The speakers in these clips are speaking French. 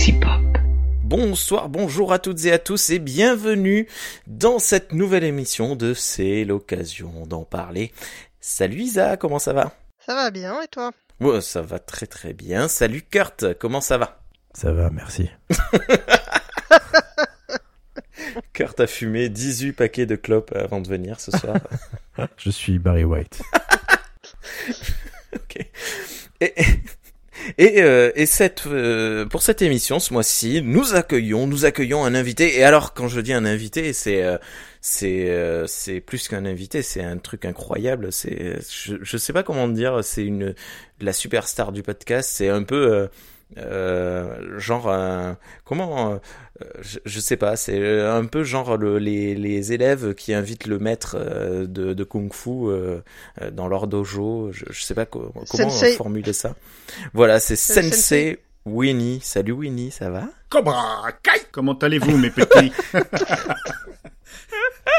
Galaxy Pop. Bonsoir, bonjour à toutes et à tous et bienvenue dans cette nouvelle émission de C'est l'occasion d'en parler. Salut Isa, comment ça va? Ça va bien et toi? Ouais, ça va très très bien. Salut Kurt, comment ça va? Ça va, merci. Kurt a fumé 18 paquets de clopes avant de venir ce soir. Je suis Barry White. ok. Et, et, euh, et euh, pour cette émission, ce mois-ci, nous accueillons, nous accueillons un invité. Et alors, quand je dis un invité, c'est, euh, euh, plus qu'un invité, c'est un truc incroyable. Je, je sais pas comment dire, c'est la superstar du podcast. C'est un peu, euh, euh, genre, un- comment, euh, je, je sais pas, c'est un peu genre le, les, les élèves qui invitent le maître euh, de, de kung-fu euh, euh, dans leur dojo. Je, je sais pas co- comment Sensei. formuler ça. Voilà, c'est Sensei sensei. Winnie. Salut Winnie, ça va? Cobra Kai Comment allez-vous, mes petits?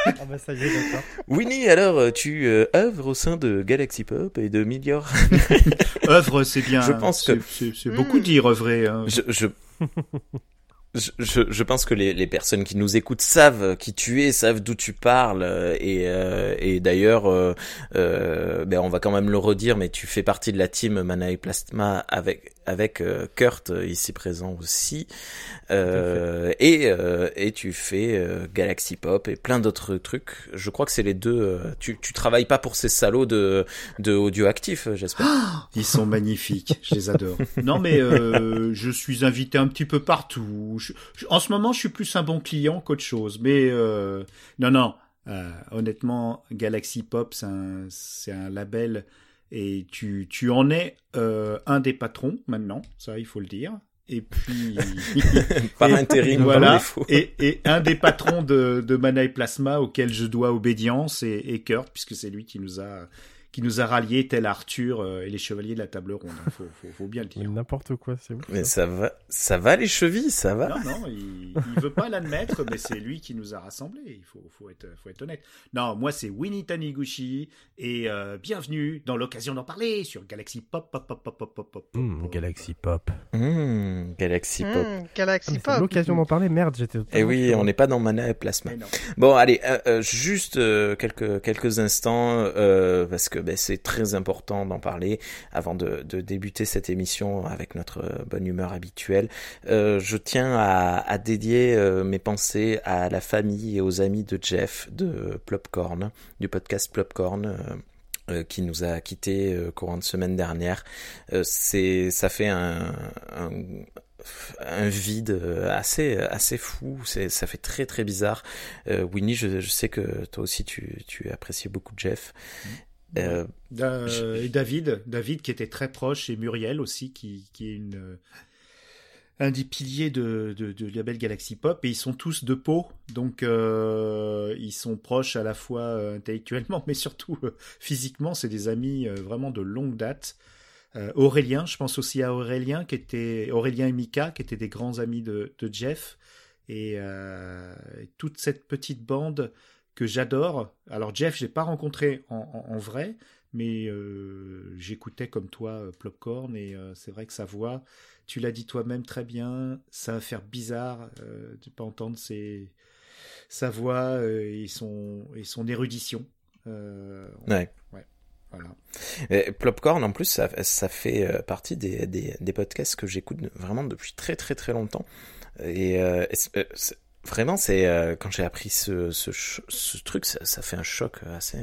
Ah bah ça y est, d'accord. Winnie, alors tu euh, œuvres au sein de Galaxy Pop et de Millior. Œuvre, c'est bien. Je pense que- C'est- C'est c'est beaucoup dire, œuvrer. hein. je, je, je, je- je pense que les, les personnes qui nous écoutent savent qui tu es, savent d'où tu parles. euh, Et, euh, et d'ailleurs, euh, euh, ben on va quand même le redire, mais tu fais partie de la team Mana et Plasma avec avec euh, Kurt ici présent aussi. Euh, et, euh, et tu fais euh, Galaxy Pop et plein d'autres trucs. Je crois que c'est les deux. euh, tu, tu travailles pas pour ces salauds de, de audio actif, j'espère. Ils sont magnifiques, je les adore. Non, mais euh, je suis invité un petit peu partout. Je- je- en ce moment, je suis plus un bon client qu'autre chose. Mais euh, non, non. euh, honnêtement, Galaxy Pop, c'est un, label et tu, tu en es euh, un des patrons maintenant. Ça, il faut le dire. Et puis Par intérim, voilà, et, et un des patrons de, de Plasma auquel je dois obédience et, et Kurt, puisque c'est lui qui nous a qui nous a ralliés tel Arthur euh, et les chevaliers de la table ronde. Il faut, faut, faut bien le dire. N'importe quoi, c'est ouf. Mais ça. va, ça va les chevilles, ça va. Non, non, il, il veut pas l'admettre, mais c'est lui qui nous a rassemblés. Il faut, faut, être, faut être honnête. Non, moi c'est Winnie Taniguchi et euh, bienvenue dans l'occasion d'en parler sur Galaxy Pop Pop Pop Pop Pop Pop Pop. Pop. Galaxy Pop. Mmh, Galaxy Pop. Hmm, Ah, Galaxy mais c'est Pop. l'occasion d'en parler, merde, j'étais... Et totalement oui, on n'est pas dans Mana et Plasma. Bon, allez, euh, euh, juste euh, quelques quelques instants euh, parce que ben, c'est très important d'en parler avant de, débuter cette émission avec notre euh, bonne humeur habituelle. Euh, je tiens à, dédier euh, mes pensées à la famille et aux amis de Jeff de Plopcorn, du podcast Plopcorn. qui nous a quitté courant de semaine dernière. C'est, ça fait un, vide assez, assez fou. Ça fait très très bizarre. Winnie, je, sais que toi aussi tu, tu apprécies beaucoup Jeff. Euh, Da- Je- et David, David qui était très proche, et Muriel aussi, qui, qui est une, euh, un des piliers de, de, de label Galaxy Pop, et ils sont tous de peau, donc euh, ils sont proches à la fois euh, intellectuellement, mais surtout euh, physiquement, c'est des amis euh, vraiment de longue date. Euh, Aurélien, je pense aussi à Aurélien, qui était Aurélien et Mika, qui étaient des grands amis de, de Jeff, et euh, toute cette petite bande que j'adore. Alors Jeff, je l'ai pas rencontré en, en- en vrai, mais euh, j'écoutais comme toi euh, Plopcorn et euh, c'est vrai que sa voix, tu l'as dit toi-même très bien, ça va faire bizarre euh, de pas entendre ses, sa voix et son et son érudition. Ouais. voilà. Et Plopcorn, en plus, ça, ça fait partie des, des, des podcasts que j'écoute vraiment depuis très très très longtemps. Et, euh, vraiment, c'est euh, quand j'ai appris ce, ce, ce truc, ça, ça fait un choc assez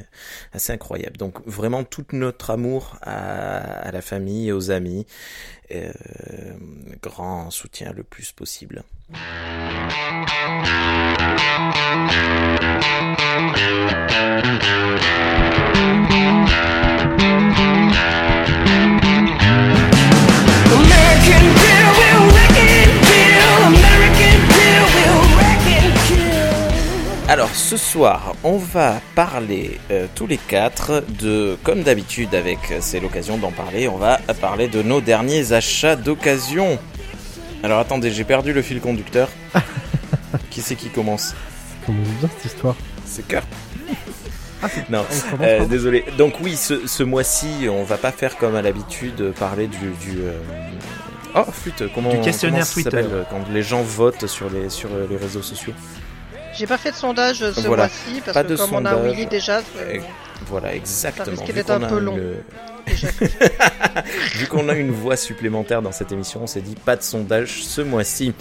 assez incroyable. Donc vraiment tout notre amour à, à la famille, aux amis, euh, grand soutien le plus possible. Alors ce soir, on va parler euh, tous les quatre de, comme d'habitude avec euh, c'est l'occasion d'en parler, on va parler de nos derniers achats d'occasion. Alors attendez, j'ai perdu le fil conducteur. qui c'est qui commence Comment bien cette histoire C'est Kurt. non, On commence euh, désolé. Donc oui, ce, ce mois-ci, on va pas faire comme à l'habitude, parler du, du, euh, Oh, flûte, comment, Du questionnaire comment ça Twitter. quand les gens votent sur les, sur les réseaux sociaux. J'ai pas fait de sondage euh, ce Voilà. mois-ci parce Pas que de comme on a. Willy déjà, euh, Voilà, exactement. Vu d'être qu'on un a peu une- long. Vu qu'on a une voix supplémentaire dans cette émission, on s'est dit pas de sondage ce mois-ci.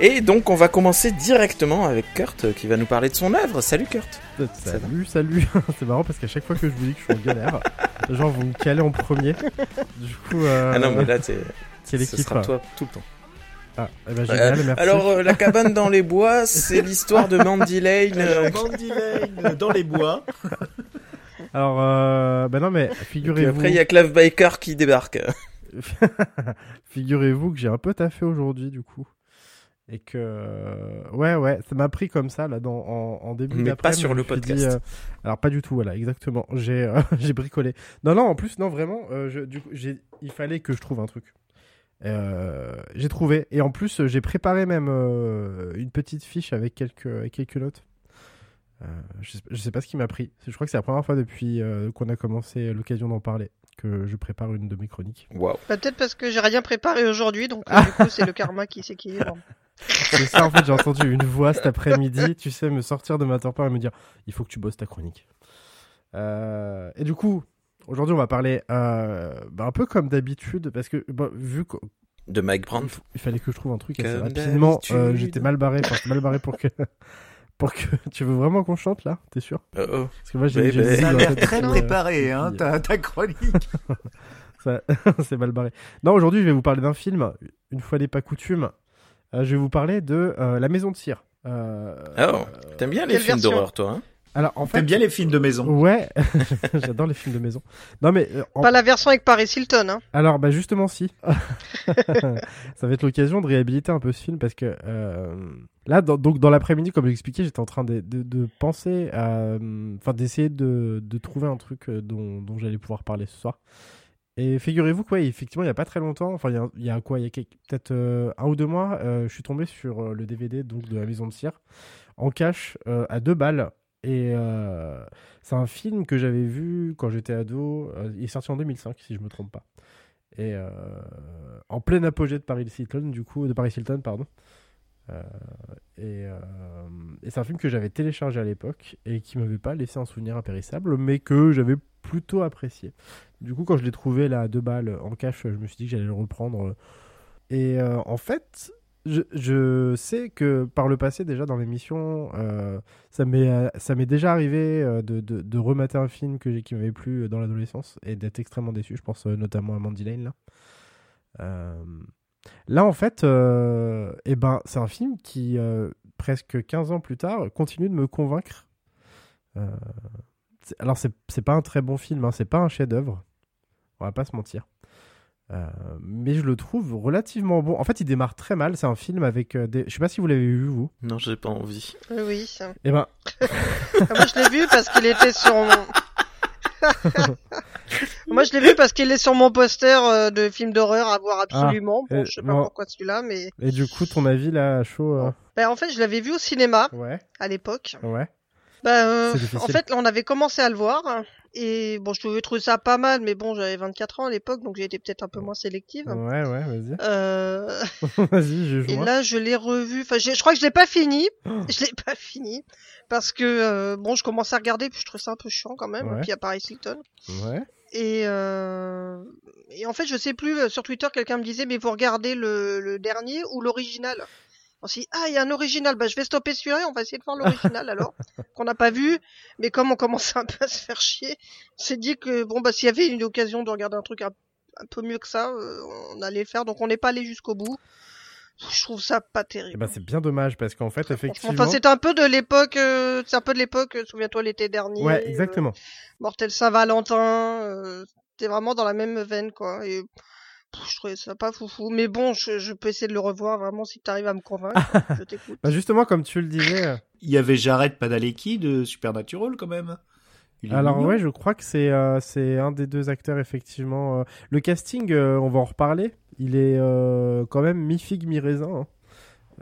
Et donc on va commencer directement avec Kurt euh, qui va nous parler de son œuvre. Salut Kurt. Salut, salut. c'est marrant parce qu'à chaque fois que je vous dis que je suis en galère, genre vous me calez en premier. Du coup, euh, Ah non mais là t'es- quelle ce sera toi tout le temps. Ah, eh ben, génial, merci. Alors euh, la cabane dans les bois, c'est l'histoire de Mandy Lane. euh, Mandy Lane, euh, dans les bois. Alors, euh, bah non mais figurez-vous, après il y a Clive Baker qui débarque. figurez-vous que j'ai un peu taffé aujourd'hui du coup. Et que ouais ouais ça m'a pris comme ça là dans en, en début Mais d'après pas sur le podcast. alors pas du tout voilà exactement j'ai euh, j'ai bricolé non non en plus non vraiment euh, je, du coup j'ai il fallait que je trouve un truc Euh, j'ai trouvé et en plus j'ai préparé même euh, une petite fiche avec quelques avec quelques notes Euh, je, sais, je sais pas ce qui m'a pris je crois que c'est la première fois depuis euh, qu'on a commencé l'occasion d'en parler que je prépare une de mes chroniques Waouh. Bah, Peut-être parce que j'ai rien préparé aujourd'hui, donc euh, du coup c'est le karma qui s'équilibre. C'est ça, en fait, j'ai entendu une voix cet après-midi, tu sais, me sortir de ma torpeur et me dire il faut que tu bosses ta chronique. Euh, et du coup, aujourd'hui, on va parler euh, bah, un peu comme d'habitude, parce que bah, vu qu'il De Mike Brandt. il fallait que je trouve un truc assez rapidement, euh, j'étais mal barré, enfin, mal barré pour que. Pour que tu veux vraiment qu'on chante là, t'es sûr? Oh, oh. Parce que moi j'ai bah, l'air très euh, préparé, hein, puis, ta, ta chronique. Ça- c'est mal barré. Non, aujourd'hui, je vais vous parler d'un film, une fois n'est pas coutume. Euh, je vais vous parler de euh, La Maison de Cire. Euh, Oh, T'aimes bien les films d'horreur toi hein? Alors, en fait, T'aimes bien les films de maison Ouais, j'adore les films de maison. Non mais euh, en- Pas la version avec Paris Hilton, hein. alors bah justement si. ça va être l'occasion de réhabiliter un peu ce film parce que euh, là dans, donc dans l'après-midi comme j'expliquais j'étais en train de, de, de penser à euh, enfin d'essayer de, de trouver un truc dont, dont j'allais pouvoir parler ce soir. Et figurez-vous quoi, effectivement, il y a pas très longtemps, enfin il y a, il y a quoi, il y a peut-être euh, un ou deux mois, euh, je suis tombé sur euh, le DVD donc de la Maison de Cire en cash euh, à deux balles. Et euh, c'est un film que j'avais vu quand j'étais ado. euh, il est sorti en 2005, si je me trompe pas. Et euh, en plein apogée de Paris Hilton, du coup, de Paris Hilton, pardon. Et c'est un film que j'avais téléchargé à l'époque et qui m'avait pas laissé un souvenir impérissable, mais que j'avais plutôt apprécié. Du coup, quand je l'ai trouvé là à deux balles en cash, je me suis dit que j'allais le reprendre. Et en fait, je, sais que par le passé, déjà dans l'émission, euh, ça m'est euh, ça m'est déjà arrivé euh, de, remater un film qui m'avait plu dans l'adolescence et d'être extrêmement déçu. Je pense notamment à Mandy Lane là. En fait, eh ben c'est un film qui presque 15 ans plus tard continue de me convaincre. Alors c'est c'est pas un très bon film, hein, c'est pas un chef-d'œuvre. On va pas se mentir. Euh, mais je le trouve relativement bon. En fait, il démarre très mal. C'est un film avec des. Je sais pas si vous l'avez vu vous. Non, j'ai pas envie. Oui, ça. Eh ben, Ah, Moi je l'ai vu parce qu'il était sur mon... Moi je l'ai vu parce qu'il est sur mon poster euh, de film d'horreur à voir absolument. Ah, bon, euh, je sais pas bon. pourquoi celui-là, mais... et du coup, ton avis là, chaud. euh, Ben, en fait je l'avais vu au cinéma Ouais, à l'époque. ouais. Bah, euh, en fait, on avait commencé à le voir. Et bon, je trouvais trouver ça pas mal, mais bon, j'avais 24 ans à l'époque, donc j'ai été peut-être un peu moins sélective. Ouais, ouais, vas-y. Euh... vas-y, je Et là, je l'ai revu. Enfin, je crois que je l'ai pas fini. Je l'ai pas fini parce que euh, bon, je commençais à regarder, puis je trouvais ça un peu chiant quand même. Ouais. Puis il y a Paris Hilton. Ouais. Et euh... et en fait, je sais plus. Sur Twitter, quelqu'un me disait, mais vous regardez le, le dernier ou l'original? On s'est dit, ah, il y a un original. Bah, je vais stopper celui-là. et On va essayer de voir l'original alors qu'on n'a pas vu. Mais comme on commençait un peu à se faire chier, on s'est dit que bon, bah, s'il y avait une occasion de regarder un truc un, un peu mieux que ça, euh, on allait le faire. Donc, on n'est pas allé jusqu'au bout. Je trouve ça pas Eh terrible. ben, c'est bien dommage parce qu'en fait, effectivement. Enfin, c'est un peu de l'époque, euh, c'est un peu de l'époque, euh, souviens-toi l'été dernier. Ouais, exactement. Mortel Saint-Valentin, c'était vraiment dans la même veine, quoi. Et je trouvais ça pas foufou. Mais bon, je, je peux essayer de le revoir, vraiment, si t'arrives à me convaincre. je t'écoute. Bah, justement, comme tu le disais. euh, Il y avait Jared Padalecki de Supernatural quand même. Alors mignon. ouais, je crois que c'est euh, c'est un des deux acteurs effectivement. euh. Le casting, euh, on va en reparler. Il est euh, quand même mi figue mi raisin. hein.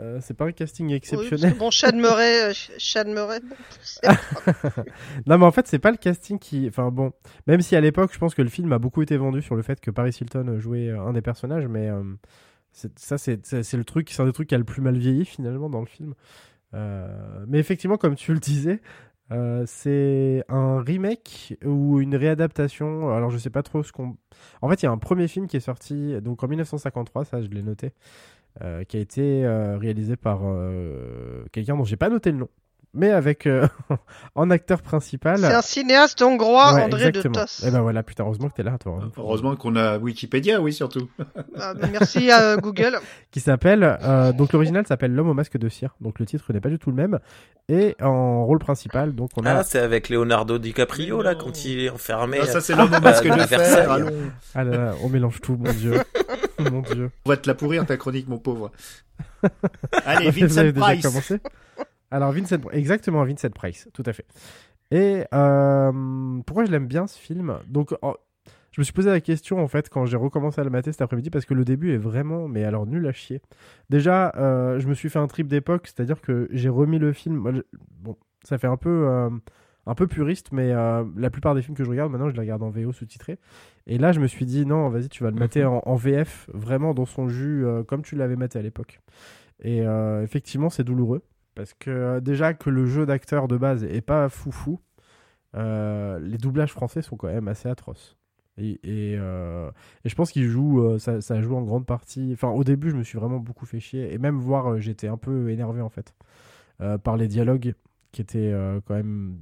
Euh, c'est pas un casting exceptionnel. bon, Chad Murray, euh, Ch- Chad Murray, non mais en fait c'est pas le casting qui. Enfin bon, même si à l'époque je pense que le film a beaucoup été vendu sur le fait que Paris Hilton jouait euh, un des personnages, mais euh, Ça, c'est le truc, c'est un des trucs qui a le plus mal vieilli finalement dans le film. Euh, mais effectivement, comme tu le disais, euh, c'est un remake ou une réadaptation. Alors, je sais pas trop ce qu'on. En fait, il y a un premier film qui est sorti donc en 1953, ça, je l'ai noté, euh, qui a été euh, réalisé par euh, quelqu'un dont j'ai pas noté le nom, mais avec euh, en acteur principal. C'est un cinéaste hongrois, Ouais, André de exactement. Tos. Et ben voilà, putain, heureusement que t'es là, toi. hein. Heureusement qu'on a Wikipédia, oui, surtout. Ah, mais merci à Google. qui s'appelle euh, donc l'original s'appelle L'homme au masque de cire. Donc le titre n'est pas du tout le même et en rôle principal donc on a Ah, c'est avec Leonardo DiCaprio, là, quand il est enfermé. Ah, ça, c'est l'homme au masque de fer. Ah là là, on mélange tout mon dieu. mon dieu. On va te la pourrir, ta chronique, mon pauvre. Allez, Vincent déjà Price. commencé Alors Vincent exactement Vincent Price, tout à fait. Et euh, pourquoi je l'aime bien ce film? Donc en- je me suis posé la question en fait quand j'ai recommencé à le mater cet après-midi parce que le début est vraiment mais alors nul à chier. Déjà euh, je me suis fait un trip d'époque, c'est-à-dire que j'ai remis le film. Bon, ça fait un peu euh, un peu puriste, mais euh, la plupart des films que je regarde maintenant je les regarde en VO sous-titré. Et là je me suis dit non vas-y tu vas le mater en, en VF vraiment dans son jus euh, comme tu l'avais maté à l'époque. Et euh, effectivement c'est douloureux parce que déjà que le jeu d'acteur de base est pas foufou, les doublages français sont quand même assez atroces. Et, et, euh, et je pense qu'il joue, euh, ça, ça joue en grande partie. Enfin, au début, je me suis vraiment beaucoup fait chier. Et même voir, euh, j'étais un peu énervé en fait par les dialogues qui étaient quand même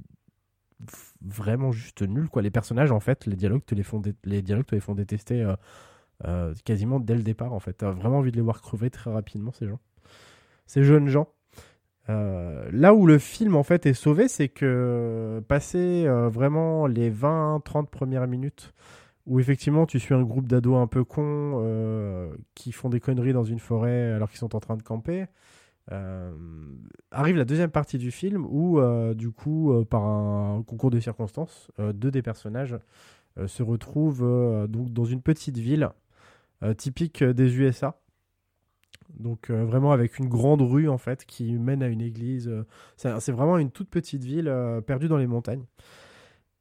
vraiment juste nuls. Quoi. Les personnages, en fait, les dialogues te les font, les dialogues te les font détester euh, euh, quasiment dès le départ. En fait, t'as vraiment envie de les voir crever très rapidement ces gens, ces jeunes gens. Euh, là où le film en fait est sauvé, c'est que passer vraiment les 20-30 premières minutes où effectivement tu suis un groupe d'ados un peu cons qui font des conneries dans une forêt alors qu'ils sont en train de camper, euh, arrive la deuxième partie du film où euh, du coup euh, par un concours de circonstances, deux des personnages se retrouvent donc dans une petite ville typique des USA. Donc vraiment avec une grande rue en fait qui mène à une église. c'est vraiment une toute petite ville perdue dans les montagnes.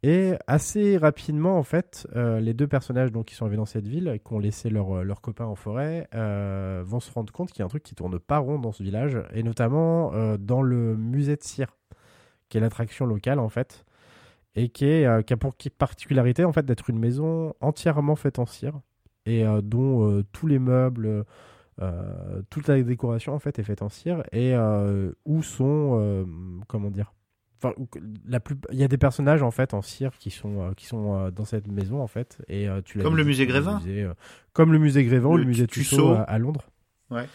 Et assez rapidement en fait, euh, les deux personnages donc qui sont arrivés dans cette ville et qui ont laissé euh, leur copain en forêt euh, vont se rendre compte qu'il y a un truc qui tourne pas rond dans ce village et notamment dans le musée de cire, qui est l'attraction locale en fait et qui, qui a pour particularité en fait d'être une maison entièrement faite en cire et dont tous les meubles toute la décoration en fait est faite en cire et où sont comment dire enfin la plus il y a des personnages en fait en cire qui sont euh, qui sont euh, dans cette maison en fait et euh, tu l'as Comme dit, le musée le Grévin musée, euh, comme le musée Grévin ou Le le musée Tussaud. À, à Londres Ouais.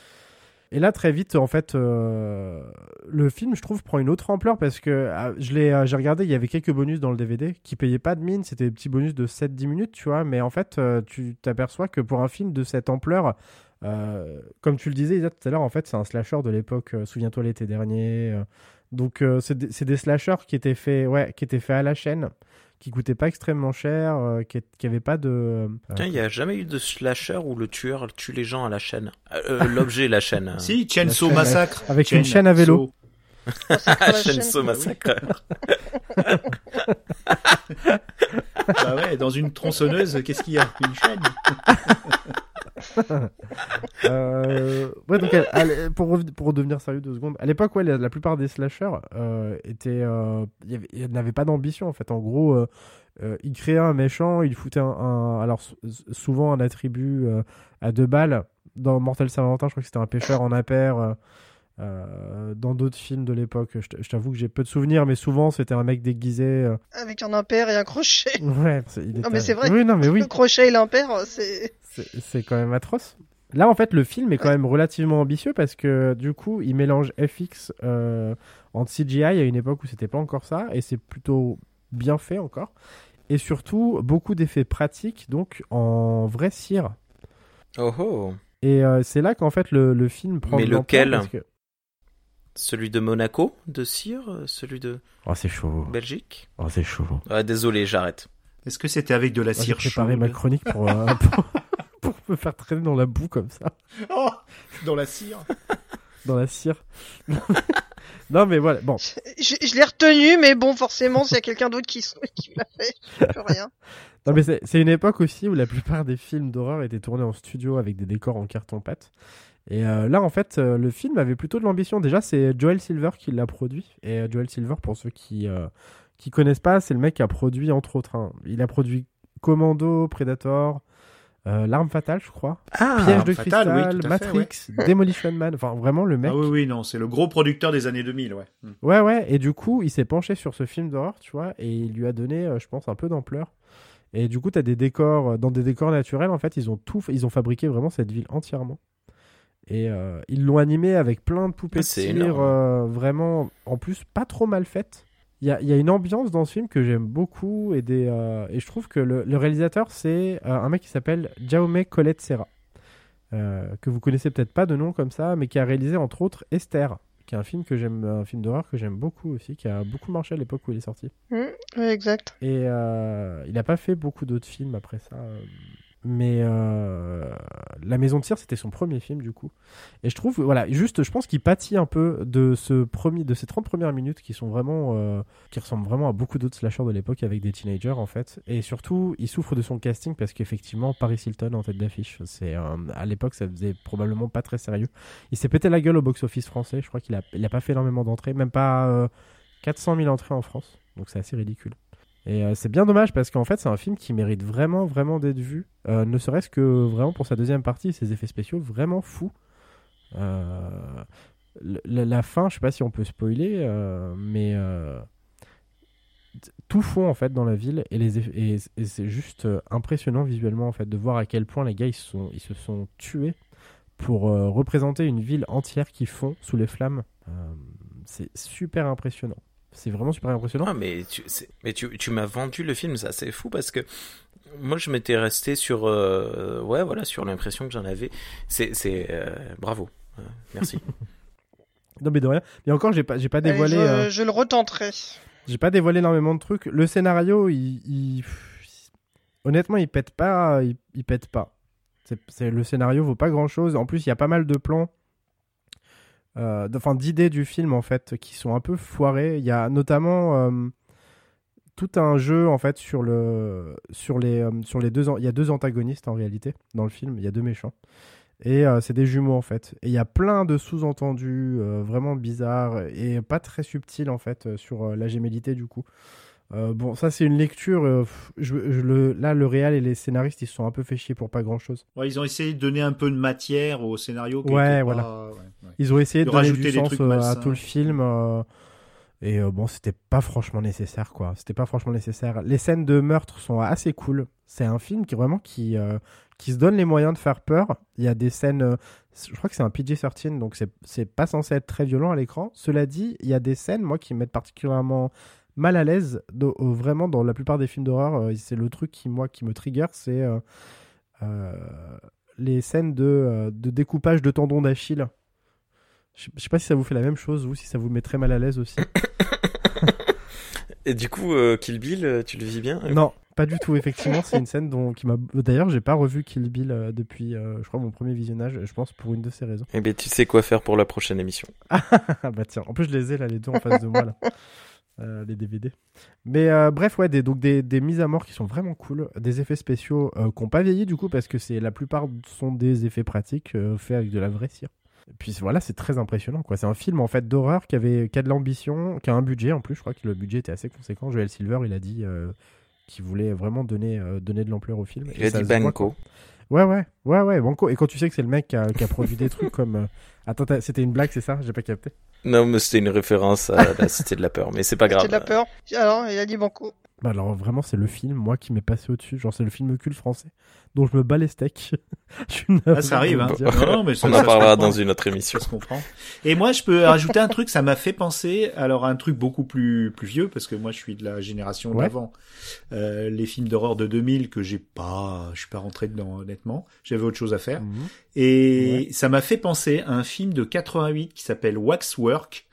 et là très vite en fait euh, le film je trouve prend une autre ampleur parce que je l'ai euh, j'ai regardé il y avait quelques bonus dans le DVD qui payaient pas de mine c'était des petits bonus de 7-10 minutes tu vois mais en fait euh, tu t'aperçois que pour un film de cette ampleur euh, comme tu le disais Isa, tout à l'heure, en fait, c'est un slasher de l'époque. euh, Souviens-toi l'été dernier. Donc, euh, c'est des, des slashers qui étaient faits, ouais, qui étaient faits à la chaîne, qui coûtaient pas extrêmement cher, euh, qui, qui avaient pas de. euh, Putain, il n'y a jamais eu de slasher où le tueur tue les gens à la chaîne. Euh, L'objet, la chaîne. Si, Chainsaw Massacre. avec une chaîne à vélo. Ah, Chainsaw Massacre. Bah ouais, dans une tronçonneuse, qu'est-ce qu'il y a? Une chaîne? Euh, pour, pour redevenir sérieux deux secondes, à l'époque, la, plupart des slashers euh, étaient, euh, n'avaient pas d'ambition en fait. En gros, euh, euh, ils créaient un méchant, ils foutaient un, alors sou- souvent un attribut euh, à deux balles. Dans Mortel Saint-Valentin, je crois que c'était un pêcheur en impair. Euh, dans d'autres films de l'époque, je t'avoue que j'ai peu de souvenirs, mais souvent c'était un mec déguisé. euh, Avec un impair et un crochet. Ouais, était- mais c'est vrai. Oui, non, mais oui. Le crochet et l'impair, c'est. C'est quand même atroce. Là, en fait, le film est quand même relativement ambitieux parce que du coup, il mélange FX euh, en CGI à une époque où c'était pas encore ça et c'est plutôt bien fait encore. Et surtout, beaucoup d'effets pratiques, donc en vraie cire. Oh oh. Et euh, c'est là qu'en fait le, le film prend Mais lequel? parce que- Celui de Monaco, de Cire Celui de Oh, c'est chaud. Belgique Oh, c'est chaud. Ah, Désolé, j'arrête. Est-ce que c'était avec de la J'ai cire préparé chaude ma chronique pour, euh, pour, pour me faire traîner dans la boue comme ça. Oh Dans la cire dans la cire. Non, mais voilà. Bon, Je, je l'ai retenu, mais bon, forcément, s'il y a quelqu'un d'autre qui, qui l'a fait, je peux rien. Non, mais c'est une époque aussi où la plupart des films d'horreur étaient tournés en studio avec des décors en carton-pâte. Et euh, là, en fait, euh, le film avait plutôt de l'ambition. Déjà, c'est Joel Silver qui l'a produit. Et euh, Joel Silver, pour ceux qui qui connaissent pas, c'est le mec qui a produit, entre autres, hein, il a produit Commando, Predator, euh, L'arme fatale, je crois, Ah, Piège de Fatale, oui, cristal, fait, Matrix, Demolition Man. Enfin, vraiment, le mec. Ah oui, oui, non, c'est le gros producteur des années 2000, ouais. Mm. Ouais, ouais, et du coup, il s'est penché sur ce film d'horreur, tu vois, et il lui a donné, euh, je pense, un peu d'ampleur. Et du coup, t'as des décors, dans des décors naturels, en fait, ils ont tout, ils ont fabriqué vraiment cette ville entièrement. Et euh, ils l'ont animé avec plein de poupées Ah, de énorme. euh, vraiment, en plus, pas trop mal faites. Il y a, il y a une ambiance dans ce film que j'aime beaucoup, et, des, euh, et je trouve que le, le réalisateur, c'est euh, un mec qui s'appelle Jaume Colette Serra. Euh, que vous connaissez peut-être pas de nom comme ça, mais qui a réalisé entre autres Esther, qui est un film que j'aime, un film d'horreur que j'aime beaucoup aussi, qui a beaucoup marché à l'époque où il est sorti. Hmm, ouais, exact. Et euh, il n'a pas fait beaucoup d'autres films après ça. Euh, Mais euh, La Maison de Cire, c'était son premier film du coup. Et je trouve, voilà, juste, je pense qu'il pâtit un peu de, ce premier, de ces 30 premières minutes qui sont vraiment, euh, qui ressemblent vraiment à beaucoup d'autres slashers de l'époque avec des teenagers en fait. Et surtout, il souffre de son casting parce qu'effectivement, Paris Hilton en tête d'affiche. C'est euh, à l'époque, ça faisait probablement pas très sérieux. Il s'est pété la gueule au box-office français. Je crois qu'il a, il a pas fait énormément d'entrées, même pas euh, 400 000 entrées en France. Donc c'est assez ridicule. Et euh, c'est bien dommage parce qu'en fait, c'est un film qui mérite vraiment, vraiment d'être vu. Euh, ne serait-ce que vraiment pour sa deuxième partie, ses effets spéciaux vraiment fous. Euh, la, fin, je sais pas si on peut spoiler, mais tout fond en fait dans la ville et, c'est juste impressionnant visuellement en fait de voir à quel point les gars ils, se sont, ils se sont tués pour représenter une ville entière qui fond sous les flammes. C'est super impressionnant. C'est vraiment super impressionnant. Ah, mais tu, c'est- mais tu, tu m'as vendu le film, ça c'est fou parce que moi je m'étais resté sur euh, ouais voilà sur l'impression que j'en avais. C'est euh, bravo, Euh, merci. Non mais de rien. Mais encore, j'ai pas, j'ai pas dévoilé, je, euh, je le retenterai. j'ai pas dévoilé énormément de trucs. Le scénario, il, il- honnêtement, il pète pas, il, il pète pas. C'est, le scénario vaut pas grand chose. En plus, il y a pas mal de plans, euh, enfin d'idées du film en fait, qui sont un peu foirées. Il y a notamment euh, tout un jeu en fait sur le, sur les, euh, sur les deux, il y a deux antagonistes en réalité dans le film. Il y a deux méchants. Et euh, c'est des jumeaux en fait. Et il y a plein de sous-entendus euh, vraiment bizarres et pas très subtils en fait euh, sur euh, la gémellité du coup. Euh, bon, ça c'est une lecture. euh, pff, je, je le, là, le réal et les scénaristes ils se sont un peu fait chier pour pas grand chose. Ouais, ils ont essayé de donner un peu de matière au scénario. Ouais, voilà. pas- ouais, ouais. Ils ont essayé de, De donner rajouter du sens trucs euh, à tout le film. et bon, c'était pas franchement nécessaire quoi. C'était pas franchement nécessaire. Les scènes de meurtre sont assez cool. C'est un film qui vraiment qui qui se donne les moyens de faire peur. Il y a des scènes. je crois que c'est un PG-13, donc c'est c'est pas censé être très violent à l'écran. Cela dit, il y a des scènes moi qui me mettent particulièrement mal à l'aise. euh, Vraiment, dans la plupart des films d'horreur, euh, c'est le truc qui moi qui me trigger, c'est euh, les scènes de, de découpage de tendons d'Achille. Je sais pas si ça vous fait la même chose ou si ça vous met très mal à l'aise aussi. Et du coup, euh, Kill Bill, tu le vis bien non, pas du tout. Effectivement, c'est une scène dont qui m'a. D'ailleurs, j'ai pas revu Kill Bill euh, depuis, euh, je crois, mon premier visionnage. Je pense pour une de ces raisons. Eh bien, tu sais quoi faire pour la prochaine émission. Ah bah tiens, en plus je les ai là les deux en face de moi là. Euh, les DVD. Mais euh, bref, ouais, des, donc des, des mises à mort qui sont vraiment cool, des effets spéciaux euh, qui n'ont pas vieilli du coup parce que c'est la plupart sont des effets pratiques euh, faits avec de la vraie cire. Et puis voilà, c'est très impressionnant quoi. C'est un film en fait d'horreur qui avait qui a de l'ambition, qui a un budget en plus. Je crois que le budget était assez conséquent. Joel Silver, il a dit euh, qu'il voulait vraiment donner euh, donner de l'ampleur au film. Il Et a dit voit, Banco. Ouais, ouais, ouais, ouais, Banco. Et quand tu sais que c'est le mec qui a, qui a produit des trucs comme. euh, Attends, t'as- c'était une blague, c'est ça? J'ai pas capté. Non, mais c'était une référence à la Cité de la Peur, mais c'est pas grave. C'était de la peur. Alors, il a dit banco. Bah alors vraiment c'est le film moi qui m'est passé au-dessus, genre c'est le film culte français dont je me bats les steaks. Ah, ça arrive, hein. Non, non, mais ça- On en parlera dans une autre émission. Ça se comprend. Et moi, je peux rajouter un truc, ça m'a fait penser, alors un truc beaucoup plus plus vieux, parce que moi, je suis de la génération Ouais. d'avant. Euh, les films d'horreur de 2000 que j'ai pas, je suis pas rentré dedans honnêtement. J'avais autre chose à faire. Mhm. Et ça m'a fait penser à un film de 88 qui s'appelle Waxwork,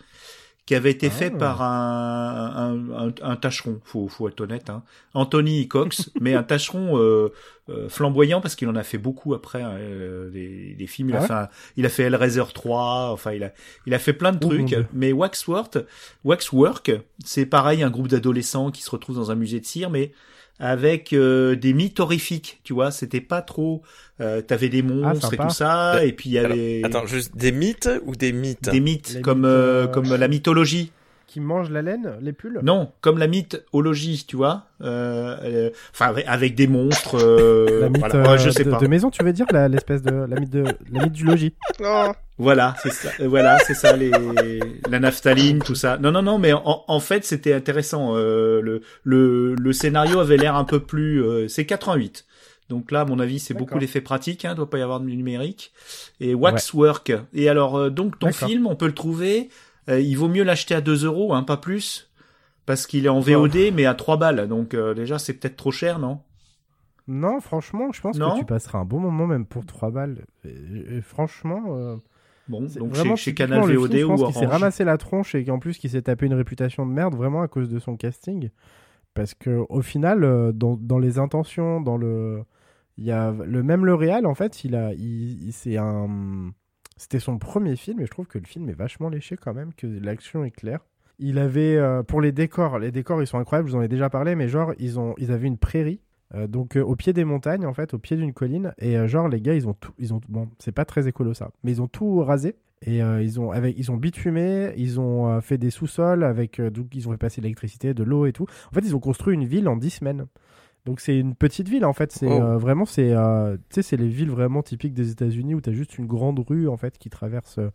qui avait été Ah. fait par un, un, un, un tâcheron, faut, faut être honnête, hein. Anthony Cox, mais un tâcheron euh, euh, flamboyant parce qu'il en a fait beaucoup après hein, euh, des, des films. Il, Ah a ouais fait un- il a fait Hellraiser 3, enfin il a, il a fait plein de Oh, trucs. Mais Waxworth, Waxwork, c'est pareil, un groupe d'adolescents qui se retrouvent dans un musée de cire, mais avec euh, des mythes horrifiques, tu vois, c'était pas trop. Euh, T'avais des monstres et tout ça, et puis il y Alors, avait Attends, juste des mythes ou des mythes? Des mythes Les comme mythes, euh, euh, comme la mythologie. Qui mange la laine, les pulls? Non, comme la mythologie, tu vois. Euh, euh, Enfin, avec, des monstres. euh, La mythe voilà. euh, Ouais, je sais de, pas. de maison, tu veux dire la- l'espèce de la mythe de la mythe du logis? Oh, Voilà, c'est ça. euh, Voilà, c'est ça. Les la naphtaline, tout ça. Non, non, non. Mais en, en fait, c'était intéressant. Euh, le le le scénario avait l'air un peu plus. euh, c'est 88. Donc là, à mon avis, c'est beaucoup D'accord. d'effets pratiques. Hein, doit pas y avoir de numérique. Et Waxwork. Et alors, euh, donc ton film, on peut le trouver. Euh, il vaut mieux l'acheter à 2 euros, hein, pas plus. Parce qu'il est en VOD, mais à 3 balles. Donc euh, déjà, c'est peut-être trop cher, non? Non, franchement, je pense Non que tu passeras un bon moment même pour 3 balles. Et, et franchement, euh, Bon, c'est donc vraiment chez, chez Canal le VOD film, je pense ou qu'il s'est ramassé la tronche et qu'en plus qu'il s'est tapé une réputation de merde vraiment à cause de son casting. Parce que au final, dans, dans les intentions, dans le, il y a le même le réal en fait, il a, il, il- c'est un, c'était son premier film et je trouve que le film est vachement léché quand même, que l'action est claire. Il avait euh, pour les décors, les décors ils sont incroyables, je vous en ai déjà parlé, mais genre ils ont, ils avaient une prairie. euh, donc euh, au pied des montagnes en fait, au pied d'une colline et genre les gars ils ont tout, ils ont bon c'est pas très écolo ça, mais ils ont tout rasé et ils ont avec ils ont bitumé, ils ont fait des sous-sols avec donc ils ont fait passer l'électricité, de l'eau et tout. En fait, ils ont construit une ville en 10 semaines. Donc c'est une petite ville en fait, c'est Oh. euh, vraiment c'est euh, c'est les villes vraiment typiques des États-Unis où tu as juste une grande rue en fait qui traverse euh,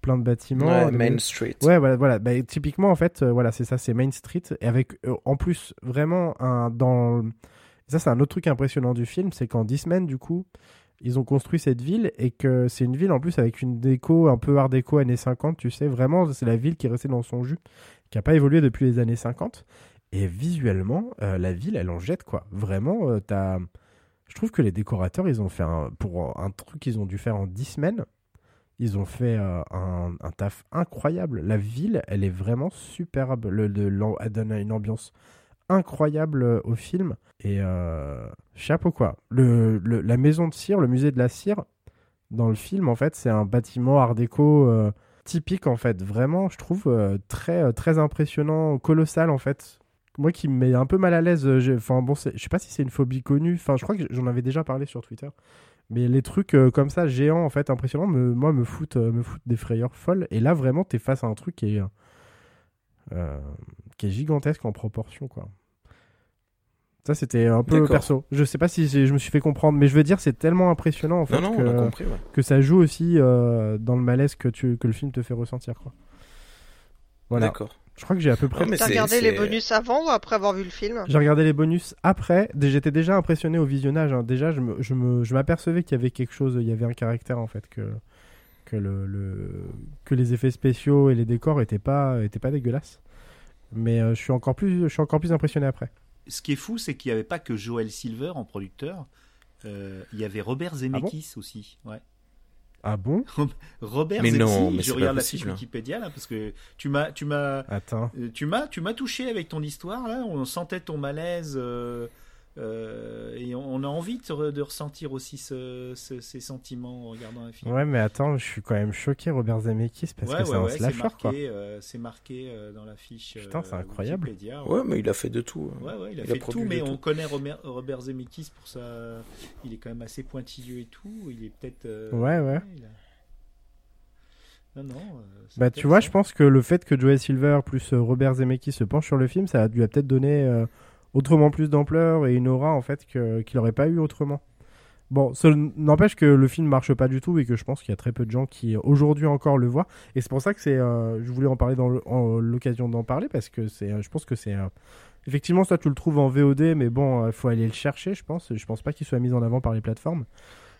plein de bâtiments. Ouais, Main Street. Ouais, voilà, voilà. Bah, typiquement, en fait, voilà, c'est ça, c'est Main Street. Et avec, en plus, vraiment, un, dans. Ça, c'est un autre truc impressionnant du film, c'est qu'en 10 semaines, du coup, ils ont construit cette ville et que c'est une ville, en plus, avec une déco un peu art déco années 50, tu sais, vraiment, c'est la ville qui est restée dans son jus, qui n'a pas évolué depuis les années 50. Et visuellement, euh, la ville, elle en jette, quoi. Vraiment, euh, t'as. Je trouve que les décorateurs, ils ont fait un. Pour un truc qu'ils ont dû faire en 10 semaines, ils ont fait euh, un, taf incroyable. La ville, elle est vraiment superbe. Elle donne une ambiance incroyable au film. Et chapeau quoi. Le, la maison de cire, le musée de la cire, dans le film, en fait, c'est un bâtiment art déco typique, en fait. Vraiment, je trouve très, très impressionnant, colossal, en fait. Moi qui me met un peu mal à l'aise, euh, enfin bon, je sais pas si c'est une phobie connue, enfin je crois que j'en avais déjà parlé sur Twitter, mais les trucs euh, comme ça, géants, en fait, impressionnants, me, moi, me foutent, euh, me foutent des frayeurs folles. Et là, vraiment, t'es face à un truc qui est, euh, qui est gigantesque en proportion, quoi. Ça, c'était un peu perso. Je sais pas si je me suis fait comprendre, mais je veux dire, c'est tellement impressionnant, en fait, Non, non, que, on a compris. ouais. que ça joue aussi dans le malaise que, tu, que le film te fait ressentir, quoi. Voilà. D'accord. Je crois que j'ai à peu près T'as regardé les bonus avant ou après avoir vu le film? J'ai regardé les bonus après. J'étais déjà impressionné au visionnage. hein. Déjà, je me- je me- je m'apercevais qu'il y avait quelque chose, il y avait un caractère en fait, que, que, le, le- que les effets spéciaux et les décors étaient pas, étaient pas dégueulasses. Mais euh, je, suis encore plus, je suis encore plus impressionné après. Ce qui est fou, c'est qu'il n'y avait pas que Joel Silver en producteur. Euh, il y avait Robert Zemeckis aussi. Ouais. Ah bon Robert Mais non, mais je regarde la fiche. Wikipédia là parce que tu m'as tu m'as Attends. euh, tu m'as tu m'as touché avec ton histoire là, on sentait ton malaise euh, euh, et on, on a envie de, re- de ressentir aussi ce- ce- ces sentiments en regardant un film. Ouais, mais attends, je suis quand même choqué, Robert Zemeckis, parce Ouais, que ouais, c'est un ouais, c'est slasher, quoi. euh, c'est marqué euh, dans la fiche. Putain, euh, c'est incroyable. Wikipédia, Ouais, mais il a fait de tout. hein. Ouais, ouais, il a Il a fait produit tout, mais de on tout. connaît Robert, Robert Zemeckis pour ça. Il est quand même assez pointilleux et tout. Il est peut-être. euh, Ouais, ouais. il a- Non, non. euh, Bah, tu vois, je pense que le fait que Joel Silver plus euh, Robert Zemeckis se penchent sur le film, ça a dû a peut-être donner euh, autrement plus d'ampleur et une aura en fait qu'il n'aurait pas eu autrement. Bon, ça n'empêche que le film marche pas du tout et que je pense qu'il y a très peu de gens qui aujourd'hui encore le voient. Et c'est pour ça que c'est, euh, je voulais en parler dans l'occasion d'en parler parce que c'est, euh, je pense que c'est, euh, effectivement, ça tu le trouves en VOD, mais bon, il faut aller le chercher, je pense. Je pense pas qu'il soit mis en avant par les plateformes.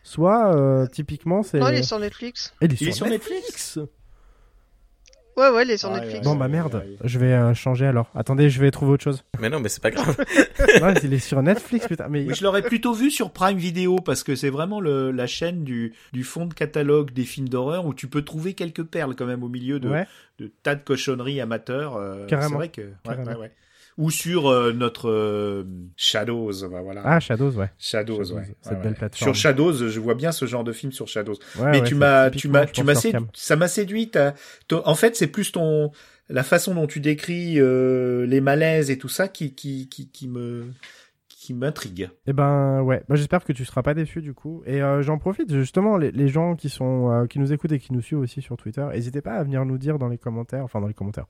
Soit, euh, typiquement, c'est. Non, il est sur Netflix. Il est Il est sur sur Netflix. Ouais, ouais, elle est sur Netflix. Bon bah merde, ouais. je vais euh, changer alors. Attendez, je vais trouver autre chose. Mais non, mais c'est pas grave. ouais, il est sur Netflix, putain. Mais Oui, je l'aurais plutôt vu sur Prime Video parce que c'est vraiment le, la chaîne du, du fond de catalogue des films d'horreur où tu peux trouver quelques perles quand même au milieu de, ouais, de tas de cochonneries amateurs. euh, Carrément. C'est vrai que. ouais, Carrément. ouais, ouais. Ou sur euh, notre euh, Shadows, bah, voilà. ah Shadows, ouais. Shadows, Shadows, ouais. cette Ouais, belle plateforme. Sur Shadows, je vois bien ce genre de film sur Shadows. ouais Mais tu m'as, tu m'as, tu m'as ça m'a séduit. En fait, c'est plus ton, la façon dont tu décris euh, les malaises et tout ça qui, qui, qui, qui me, qui m'intrigue. Eh ben ouais, bah, j'espère que tu seras pas déçu du coup. Et euh, j'en profite justement, les, les gens qui sont euh, qui nous écoutent et qui nous suivent aussi sur Twitter, n'hésitez pas à venir nous dire dans les commentaires, enfin dans les commentaires,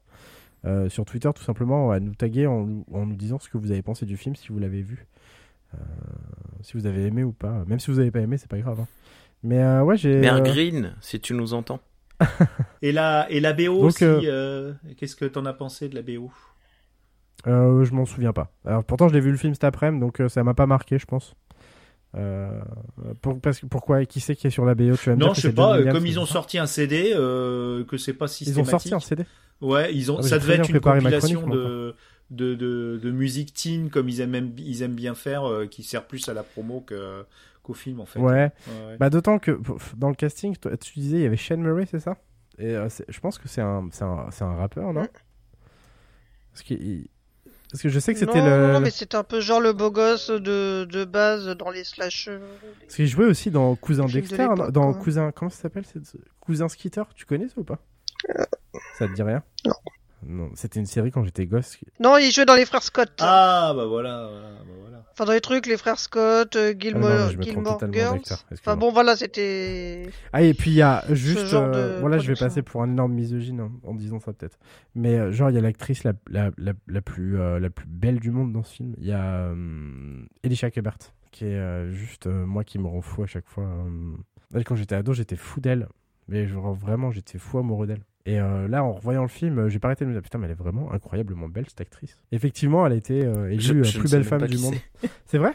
euh, sur Twitter tout simplement, à nous taguer en, nous- en nous disant ce que vous avez pensé du film, si vous l'avez vu, Euh, si vous avez aimé ou pas. Même si vous avez pas aimé, c'est pas grave. hein. Mais euh, ouais, j'ai. Mère Green, si tu nous entends. Et la, et la BO Donc, aussi, euh, euh, qu'est-ce que t'en as pensé de la BO Euh, je m'en souviens pas. Alors pourtant, je l'ai vu le film cet après-midi, donc euh, ça m'a pas marqué, je pense. Euh, pour, parce pourquoi Qui c'est qui est sur la BO Tu vas me Non, dire je sais pas, euh, Williams, comme ils c'est ont sorti un CD, euh, que c'est pas Ils systématique. ont sorti un CD. Ouais, ils ont, Ah, ça devait être une compilation de, de, de, de musique teen, comme ils aiment, ils aiment bien faire, euh, qui sert plus à la promo que, qu'au film, en fait. Ouais. Ouais, ouais. Bah d'autant que dans le casting, tu disais il y avait Shane Murray, c'est ça? Et euh, je pense que c'est un, c'est un, c'est un rappeur, non? Parce que, il- parce que je sais que c'était le, non, mais c'est un peu genre le beau gosse de, de base dans les slash. parce qu'il jouait aussi dans Cousin de Dexter, dans. Cousin, comment ça s'appelle Cousin Skeeter, tu connais ça ou pas? Ça te dit rien? Non. Non, c'était une série quand j'étais gosse. Non, il jouait dans les frères Scott. Ah, bah voilà, voilà, bah voilà. Enfin, dans les trucs, les frères Scott, euh, Ah non, Gilmore, je me Gilmore Girls. Enfin bon, voilà, c'était. Ah et puis il y a juste, genre euh, voilà, je vais passer pour un énorme misogyne hein, en disant ça peut-être. Mais euh, genre il y a l'actrice la, la, la, la plus euh, la plus belle du monde dans ce film. Il y a euh, Elisha Cuthbert qui est euh, juste euh, moi qui me rend fou à chaque fois. euh. Elle, Quand j'étais ado, j'étais fou d'elle, mais genre vraiment j'étais fou amoureux d'elle. Et euh, là, en revoyant le film, euh, j'ai pas arrêté de me dire putain, mais elle est vraiment incroyablement belle cette actrice. Effectivement, elle a été euh, élue Je- plus belle femme du monde. c'est. Vrai?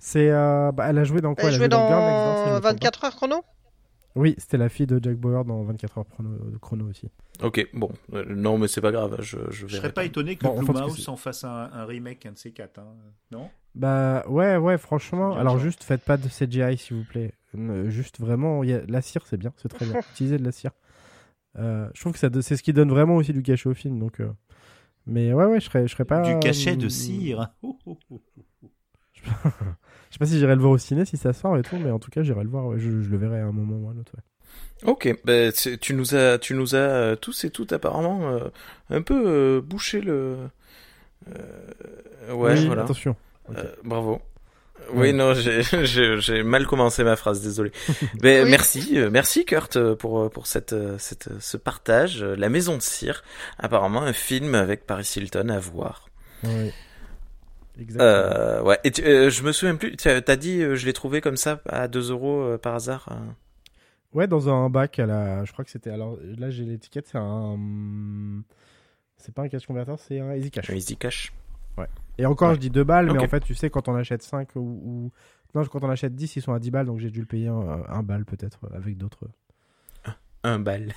C'est euh, bah, elle a joué dans quoi? Elle jouait a joué dans trompe pas. 24 heures chrono? Oui, c'était la fille de Jack Bauer dans 24 heures chrono, chrono aussi. Ok, bon. Euh, non, mais c'est pas grave. Je, je serais pas étonné que Bon, Blumhouse en fasse un, un remake, un de ces quatre, hein. non? Bah ouais, ouais, franchement. Alors sûr. juste, faites pas de CGI s'il vous plaît. Juste vraiment, il y a... la cire c'est bien, c'est très bien. Utilisez de la cire. Euh, je trouve que ça c'est ce qui donne vraiment aussi du cachet au film. Donc, euh, mais ouais, ouais, je serais, je serais pas. Du cachet de hum, cire. Je sais pas si j'irai le voir au ciné si ça sort et tout, mais en tout cas j'irai le voir. ouais. Je, je le verrai à un moment ou à un autre. ouais. Ok, bah, tu nous as, tu nous as euh, tous et toutes apparemment euh, un peu euh, bouché le. euh, ouais, Oui, voilà. Attention. Euh, bravo. Oui, non, j'ai- mal commencé ma phrase, désolé. Mais Oui. merci, euh, merci Kurt euh, pour pour cette euh, cette ce partage. Euh, La Maison de Cire, apparemment un film avec Paris Hilton à voir. Ouais. Exactement. Euh, ouais. Et tu- euh, je me souviens plus. tu as- T'as dit, euh, je l'ai trouvé comme ça à 2 euros euh, par hasard. euh. Ouais, dans un bac à la. Je crois que c'était. Alors là, j'ai l'étiquette, c'est un. C'est pas un cash converter, c'est un Easy Cash. Un Easy Cash. Et encore, Ouais. je dis 2 balles, mais Ok. en fait, tu sais, quand on achète 5 ou, ou- Non, quand on achète 10, ils sont à 10 balles, donc j'ai dû le payer un, un balle peut-être avec d'autres. Un balle.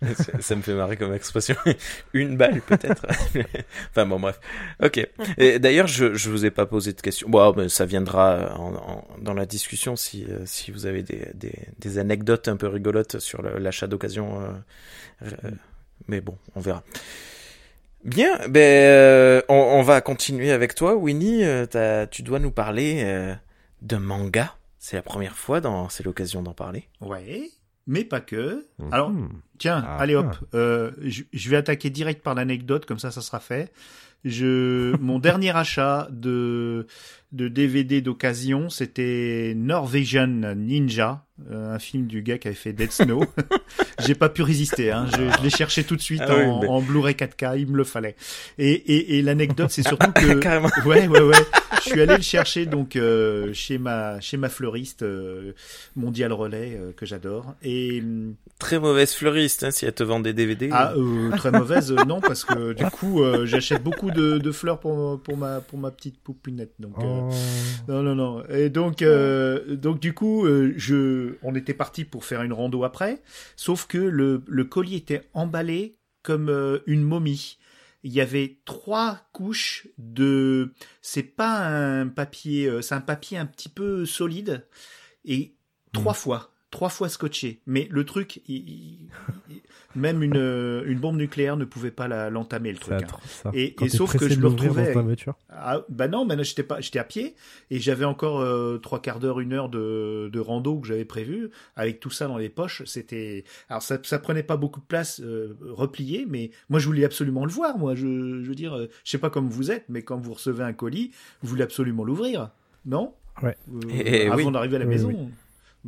ça, ça me fait marrer comme expression. Une balle, peut-être. enfin bon, bref. Ok. Et d'ailleurs, je, je vous ai pas posé de questions. Bon, mais ça viendra en, en- dans la discussion si, euh, si vous avez des, des, des anecdotes un peu rigolotes sur l'achat d'occasion. euh, euh, mais bon, on verra. Bien, ben euh, on, on va continuer avec toi, Winnie. Euh, t'as- tu dois nous parler euh, de manga. C'est la première fois, dans, c'est l'occasion d'en parler. Ouais, mais pas que. Alors, Hmm. Tiens, Ah, allez hop, ah. euh, je, je vais attaquer direct par l'anecdote, comme ça, ça sera fait. Je, mon dernier achat de, de DVD d'occasion, c'était Norwegian Ninja, euh, un film du gars qui avait fait Dead Snow. J'ai pas pu résister, hein. je, je l'ai cherché tout de suite Ah oui, en, mais- en Blu-ray 4K, il me le fallait. Et, et, et l'anecdote, c'est surtout que Carrément. ouais, ouais, ouais. Je suis allé le chercher donc euh, chez ma chez ma fleuriste euh, Mondial Relais euh, que j'adore et hum, Très mauvaise fleuriste, hein, si elle te vend des DVD. ah euh, très mauvaise non parce que du coup euh, j'achète beaucoup de, de fleurs pour, pour, ma, pour ma petite poupinette. Donc, euh, Oh. Non, non, non. Et donc, euh, donc du coup, euh, je, on était parti pour faire une rando après, sauf que le, le colis était emballé comme euh, une momie. Il y avait trois couches de. C'est pas un papier, c'est un papier un petit peu solide et trois fois, trois fois scotché. Mais le truc, il- il- il- même une, euh, une bombe nucléaire ne pouvait pas l'entamer le truc. hein. Et- et sauf que je l'ouvrir retrouvais dans voiture. Ah, bah non, maintenant j'étais pas, j'étais à pied et j'avais encore euh, trois quarts d'heure, une heure de, de rando que j'avais prévu avec tout ça dans les poches. C'était, alors ça, ça prenait pas beaucoup de place euh, replié, mais moi je voulais absolument le voir. Moi, je, je veux dire, euh, je sais pas comme vous êtes, mais quand vous recevez un colis, vous voulez absolument l'ouvrir, non? Ouais. Euh, Eh avant oui. d'arriver à la Oui, maison. oui.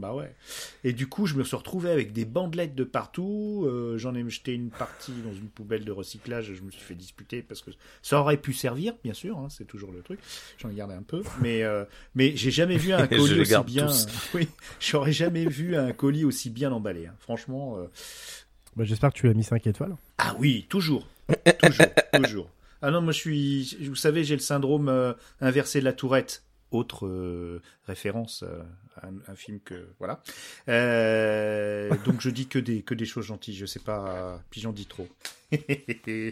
Bah ouais. Et du coup, je me suis retrouvé avec des bandelettes de partout. euh, J'en ai jeté une partie dans une poubelle de recyclage. Je me suis fait disputer parce que ça aurait pu servir, bien sûr. hein, c'est toujours le truc. J'en ai gardé un peu, mais euh, mais j'ai jamais vu un colis aussi garde bien. tous. Oui, j'aurais jamais vu un colis aussi bien emballé. hein. Franchement. euh, Bah, J'espère que tu as mis 5 étoiles. Ah oui, toujours, toujours, toujours. Ah non, moi je suis, vous savez, j'ai le syndrome euh, inversé de la Tourette. Autre euh, référence euh, à un, un film que voilà. Euh, donc je dis que des que des choses gentilles. Je sais pas, puis j'en dis trop. Et,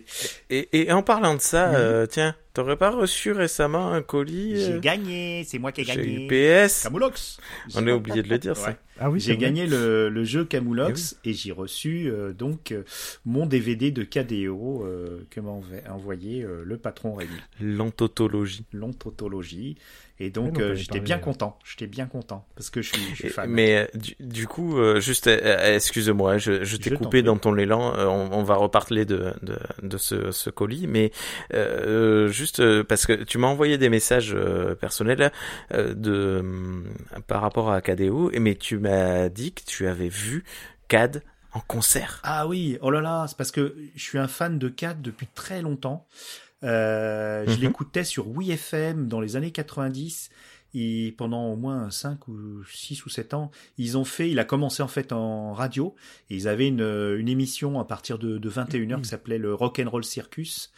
et en parlant de ça, Oui. euh, tiens, t'aurais pas reçu récemment un colis J'ai euh, gagné, c'est moi qui ai gagné. UPS Camoulox. On a oublié de le dire, ça. Ouais. Ah oui, c'est J'ai gagné le, le jeu Camoulox et j'ai reçu euh, donc euh, mon DVD de KDO euh, que m'a env- envoyé euh, le patron Rémi. L'anthotologie. L'ontontologie. Et donc euh, j'étais bien content. J'étais bien content parce que je suis, je suis fan. Mais euh, du, du coup, euh, juste, euh, euh, excuse-moi, je, je t'ai coupé dans ton élan. euh, on, on va reparler de, de, de ce, ce colis, mais euh, juste euh, parce que tu m'as envoyé des messages euh, personnels euh, de par rapport à KDO, mais tu m'as dit que tu avais vu CAD en concert. Ah oui, oh là là, c'est parce que je suis un fan de Cat depuis très longtemps. Euh, Je Mhm. l'écoutais sur WeFM dans les années 90. Et pendant au moins 5 ou 6 ou 7 ans, ils ont fait, il a commencé en fait en radio, et ils avaient une, une émission à partir de, de 21h qui s'appelait le Rock and Roll Circus,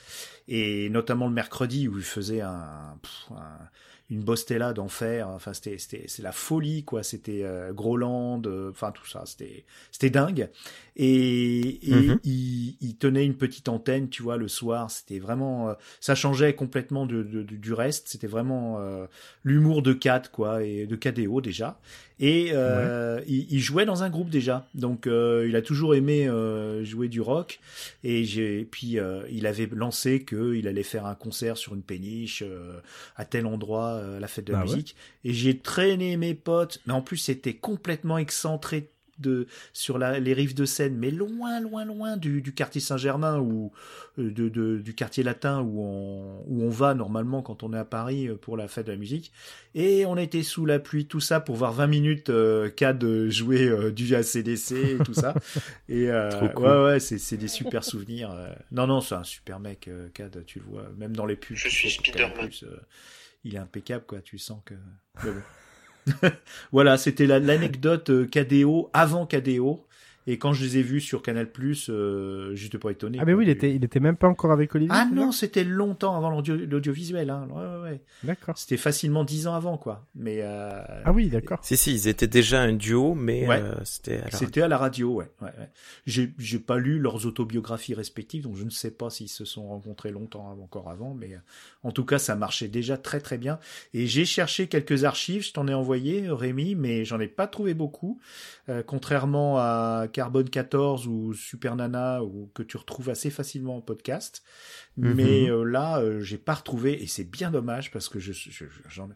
et notamment le mercredi où il faisait un, pff, un- une bostella d'enfer, enfin c'était c'était c'est la folie quoi, c'était euh, Groland, euh, enfin tout ça, c'était c'était dingue. Et, et Mhm. il, il tenait une petite antenne, tu vois, le soir. C'était vraiment, euh, ça changeait complètement de, de- de- du reste. C'était vraiment euh, l'humour de Cat, quoi, et de KDO déjà. Et euh, il, il jouait dans un groupe déjà, donc euh, il a toujours aimé euh, jouer du rock. Et j'ai, puis euh, il avait lancé que il allait faire un concert sur une péniche euh, à tel endroit, euh, à la fête de la Ah ouais. musique. Et j'ai traîné mes potes, mais en plus c'était complètement excentré de sur la, les rives de Seine, mais loin, loin, loin du, du quartier Saint-Germain ou euh, de, de- du quartier latin où on, où on va normalement quand on est à Paris euh, pour la fête de la musique. Et on était sous la pluie, tout ça pour voir 20 minutes euh, Cad jouer euh, du ACDC et tout ça. Et euh, cool. ouais, ouais, c'est c'est des super souvenirs. Non, non, c'est un super mec, Cad, tu le vois, même dans les pubs. Je suis Spider-Man. euh, il est impeccable, quoi. Tu sens que. Mais bon. voilà, c'était la- l'anecdote euh, KDO avant KDO. Et quand je les ai vus sur Canal+, euh, j'étais pas étonné. Ah, mais oui, il était, il était même pas encore avec Olivier. Ah non, c'était longtemps avant l'audio- l'audiovisuel. Hein. Ouais, ouais, ouais. D'accord. C'était facilement dix ans avant, quoi. Mais euh, Ah oui, d'accord. Si, si, ils étaient déjà un duo, mais Ouais. euh, c'était à la C'était à la radio, ouais. ouais, ouais. J'ai, j'ai pas lu leurs autobiographies respectives, donc je ne sais pas s'ils se sont rencontrés longtemps avant- encore avant, mais euh, en tout cas, ça marchait déjà très très bien. Et j'ai cherché quelques archives, je t'en ai envoyé, Rémi, mais j'en ai pas trouvé beaucoup. Euh, contrairement à Carbone 14 ou Super Nana, ou que tu retrouves assez facilement en podcast. Mhm. Mais euh, là, euh, j'ai pas retrouvé, et c'est bien dommage parce que je, je, je, j'en-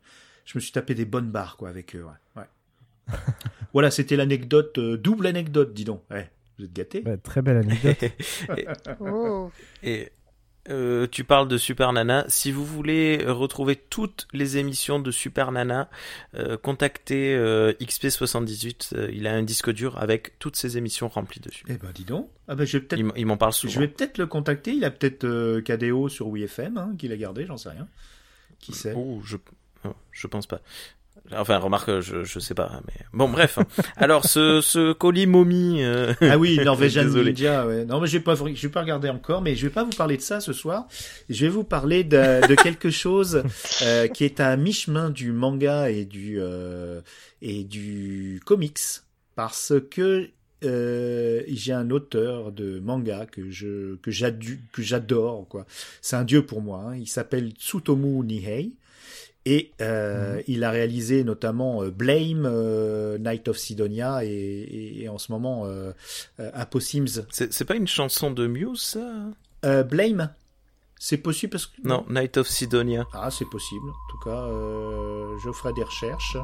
je me suis tapé des bonnes barres quoi avec eux. Ouais. ouais. voilà, c'était l'anecdote, euh, double anecdote, dis donc. Ouais, vous êute gâtés. Ouais, très belle anecdote. Oh. Et euh, tu parles de Super Nana. Si vous voulez retrouver toutes les émissions de Super Nana, euh, contactez euh, XP78. euh, il a un disque dur avec toutes ces émissions remplies dessus. Eh ben, dis donc. Ah ben, je vais peut-être, Il, m'en parle souvent. je vais peut-être le contacter. Il a peut-être KDO sur WeFM, hein, qu'il a gardé, j'en sais rien. Qui sait? Oh, je, oh, je pense pas. Enfin, remarque, je, je sais pas, mais bon, bref. Alors, ce, ce colis momie. euh, Ah oui, Norwegian. Ninja. Ouais. Non, mais je vais pas, je vais pas regarder encore, mais je vais pas vous parler de ça ce soir. Je vais vous parler de, de quelque chose euh, qui est à mi-chemin du manga et du euh, et du comics, parce que euh, j'ai un auteur de manga que je que j'adore quoi. C'est un dieu pour moi. hein. Il s'appelle Tsutomu Nihei. Et euh, il a réalisé notamment euh, Blame, euh, Night of Sidonia et, et- et en ce moment euh, euh, Apossims. C'est pas une chanson de Muse, ça? Euh, Blame, c'est possible parce que Non, Night of Sidonia. Ah, c'est possible. En tout cas, euh, je ferai des recherches.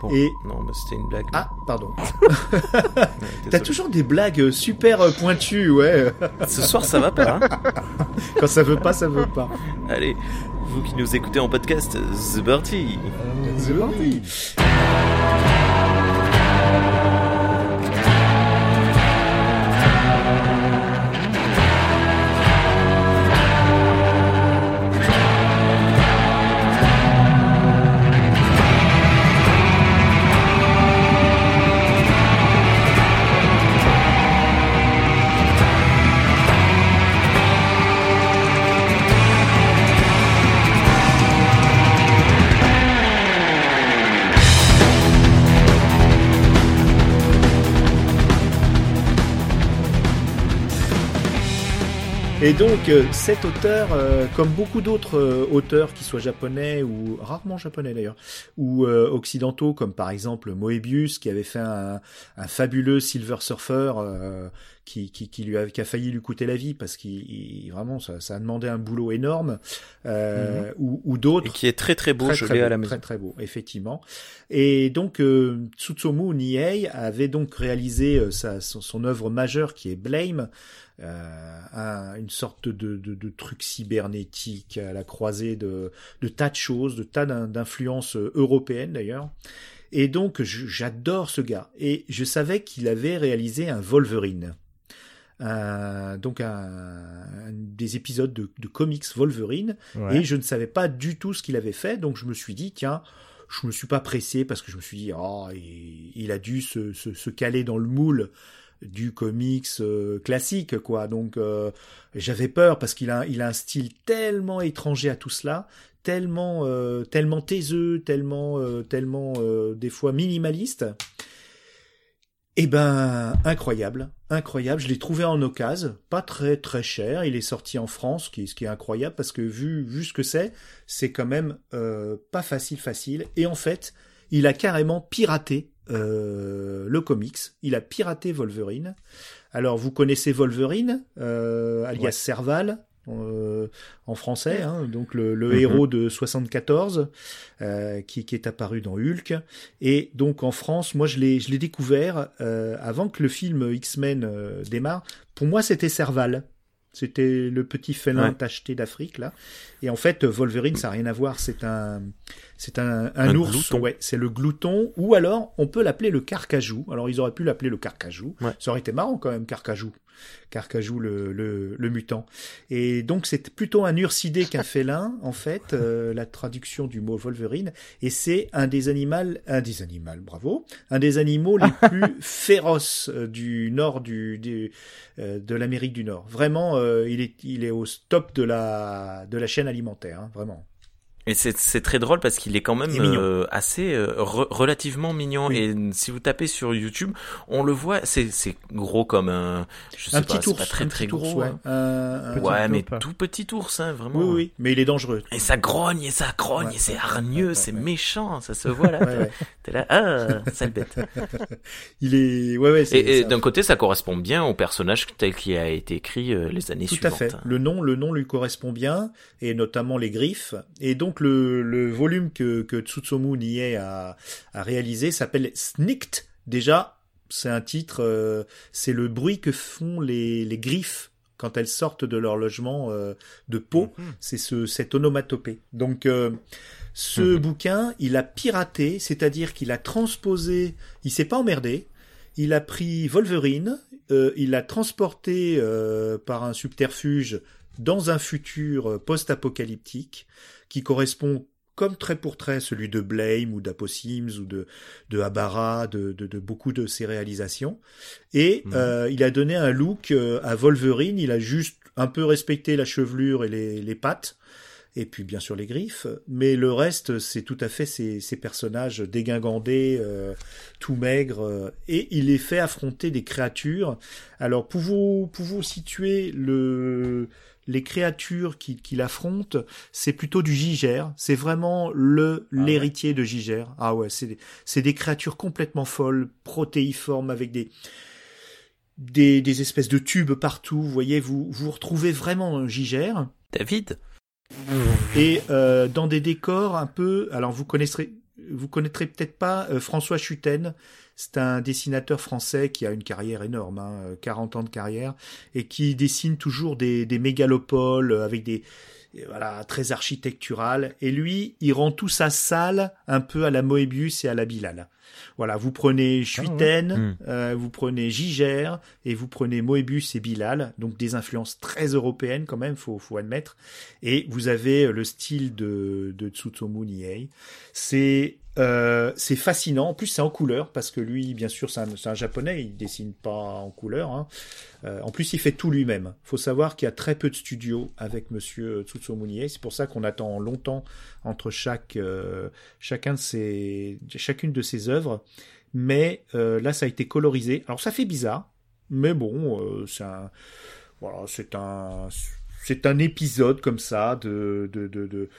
Bon, Et- Non, mais c'était une blague. Ah, pardon. T'as toujours des blagues super pointues, ouais. Ce soir, ça va pas, hein? Quand ça veut pas, ça veut pas. Allez, vous qui nous écoutez en podcast, c'est parti Euh, C'est Et donc, euh, cet auteur, euh, comme beaucoup d'autres euh, auteurs, qui soient japonais ou rarement japonais d'ailleurs, ou euh, occidentaux, comme par exemple Moebius, qui avait fait un, un fabuleux Silver Surfer, euh, qui, qui, qui lui a, qui a failli lui coûter la vie parce qu'il il- vraiment ça, ça a demandé un boulot énorme, euh, ou, ou Et d'autres. qui est très très beau, Très, je très beau, à la maison. Très très beau, effectivement. Et donc euh, Tsutsumu Nihei avait donc réalisé sa, son, son œuvre majeure qui est Blame, un- une sorte de, de, de truc cybernétique à la croisée de, de tas de choses, de tas d'in- d'influences euh, européennes d'ailleurs. Et donc j'adore ce gars. Et je savais qu'il avait réalisé un Wolverine. Un- donc un, un- des épisodes de, de comics Wolverine Ouais. et je ne savais pas du tout ce qu'il avait fait, donc je me suis dit, tiens, je me suis pas pressé parce que je me suis dit, oh, il, il a dû se, se, se caler dans le moule du comics euh, classique, quoi. Donc euh, j'avais peur parce qu'il a, il a un style tellement étranger à tout cela, tellement, euh, tellement taiseux, tellement, euh, tellement euh, des fois minimaliste. Eh ben, incroyable, incroyable. Je l'ai trouvé en occasion, pas très très cher. Il est sorti en France, ce qui ce qui est incroyable parce que vu vu ce que c'est, c'est quand même euh, pas facile facile. Et en fait, il a carrément piraté euh, le comics. Il a piraté Wolverine. Alors vous connaissez Wolverine, euh, alias Ouais. Serval. euh, en français, hein, donc le, le Mhm. héros de 74 euh, qui, qui est apparu dans Hulk et donc en France, moi je l'ai je l'ai découvert euh, avant que le film X-Men démarre. Pour moi, c'était Serval. C'était le petit félin Ouais. tacheté d'Afrique là. Et en fait, Wolverine, ça n'a rien à voir. C'est un, c'est un, un, Un ours. glouton. Ouais, c'est le glouton. Ou alors, on peut l'appeler le carcajou. Alors, ils auraient pu l'appeler le carcajou. Ouais. Ça aurait été marrant quand même, carcajou. Carcajou, le, le, le mutant. Et donc, c'est plutôt un ursidé qu'un félin, en fait, euh, la traduction du mot Wolverine. Et c'est un des animaux, un des animaux, bravo, un des animaux les plus féroces euh, du nord du, du euh, de l'Amérique du Nord. Vraiment, euh, il est il est au top de la de la chaîne alimentaire, hein, vraiment. Et c'est c'est très drôle parce qu'il est quand même est euh, assez euh, re- relativement mignon. Oui. Et si vous tapez sur YouTube, on le voit, c'est c'est gros comme un, je sais Un pas, petit c'est ours, pas très un très petit ours, gros. ouais. hein. Un- un- Petit Ouais, mais tout petit ours, hein, vraiment. oui, oui, mais il est dangereux. Et ça grogne, et ça grogne, Ouais, et c'est hargneux, ouais, c'est ouais. méchant, ça se voit là. Ouais, ouais. T'es là, ah, sale bête. Il est, ouais, ouais. c'est- Et, et d'un côté, ça correspond bien au personnage tel qu'il a été écrit euh, les années Tout suivantes. à fait. Le nom, le nom lui correspond bien, et notamment les griffes. Et donc le, le volume que, que Tsutsumu a, a réalisé s'appelle Snicked. Déjà, c'est un titre, euh, c'est le bruit que font les, les griffes quand elles sortent de leur logement euh, de peau. Mhm. C'est ce, cette onomatopée. Donc euh, ce Mhm. bouquin, il a piraté, c'est-à-dire qu'il a transposé, il s'est pas emmerdé. Il a pris Wolverine, il l'a transporté par un subterfuge dans un futur post-apocalyptique qui correspond comme trait pour trait celui de Blame ou d'Aposims ou de, de Habara, de, de, de beaucoup de ses réalisations. Et Mhm. euh, il a donné un look euh, à Wolverine, il a juste un peu respecté la chevelure et les, les pattes, et puis bien sûr les griffes, mais le reste c'est tout à fait ces, ces personnages dégingandés, euh, tout maigres, euh, et il les fait affronter des créatures. Alors pour vous, pour vous situer le les créatures qu'il qu'il affronte, c'est plutôt du Giger. C'est vraiment le Ah ouais. l'héritier de Giger. Ah ouais, c'est des, c'est des créatures complètement folles, protéiformes avec des des, des espèces de tubes partout. Vous voyez, vous vous retrouvez vraiment un Giger David? Et euh, dans des décors un peu. Alors vous connaîtrez vous connaîtrez peut-être pas euh, François Chuten. C'est un dessinateur français qui a une carrière énorme, hein, euh, 40 ans de carrière, et qui dessine toujours des, des mégalopoles euh, avec des voilà très architectural. Et lui, il rend tout ça sale, un peu à la Moebius et à la Bilal. Voilà, vous prenez Schuiten, Mm. euh, vous prenez Giger et vous prenez Moebius et Bilal, donc des influences très européennes quand même, faut faut admettre. Et vous avez le style de de Nihei. C'est euh, c'est fascinant. En plus, c'est en couleur parce que lui, bien sûr, c'est un, un japonais. Il dessine pas en couleur. Hein. Euh, en plus, il fait tout lui-même. Faut savoir qu'il y a très peu de studios avec Monsieur Tsutomu Nihei. C'est pour ça qu'on attend longtemps entre chaque euh, chacun de ses chacune de ses œuvres. Mais euh, là, ça a été colorisé. Alors, ça fait bizarre, mais bon, euh, c'est un voilà, c'est un c'est un épisode comme ça de de de, de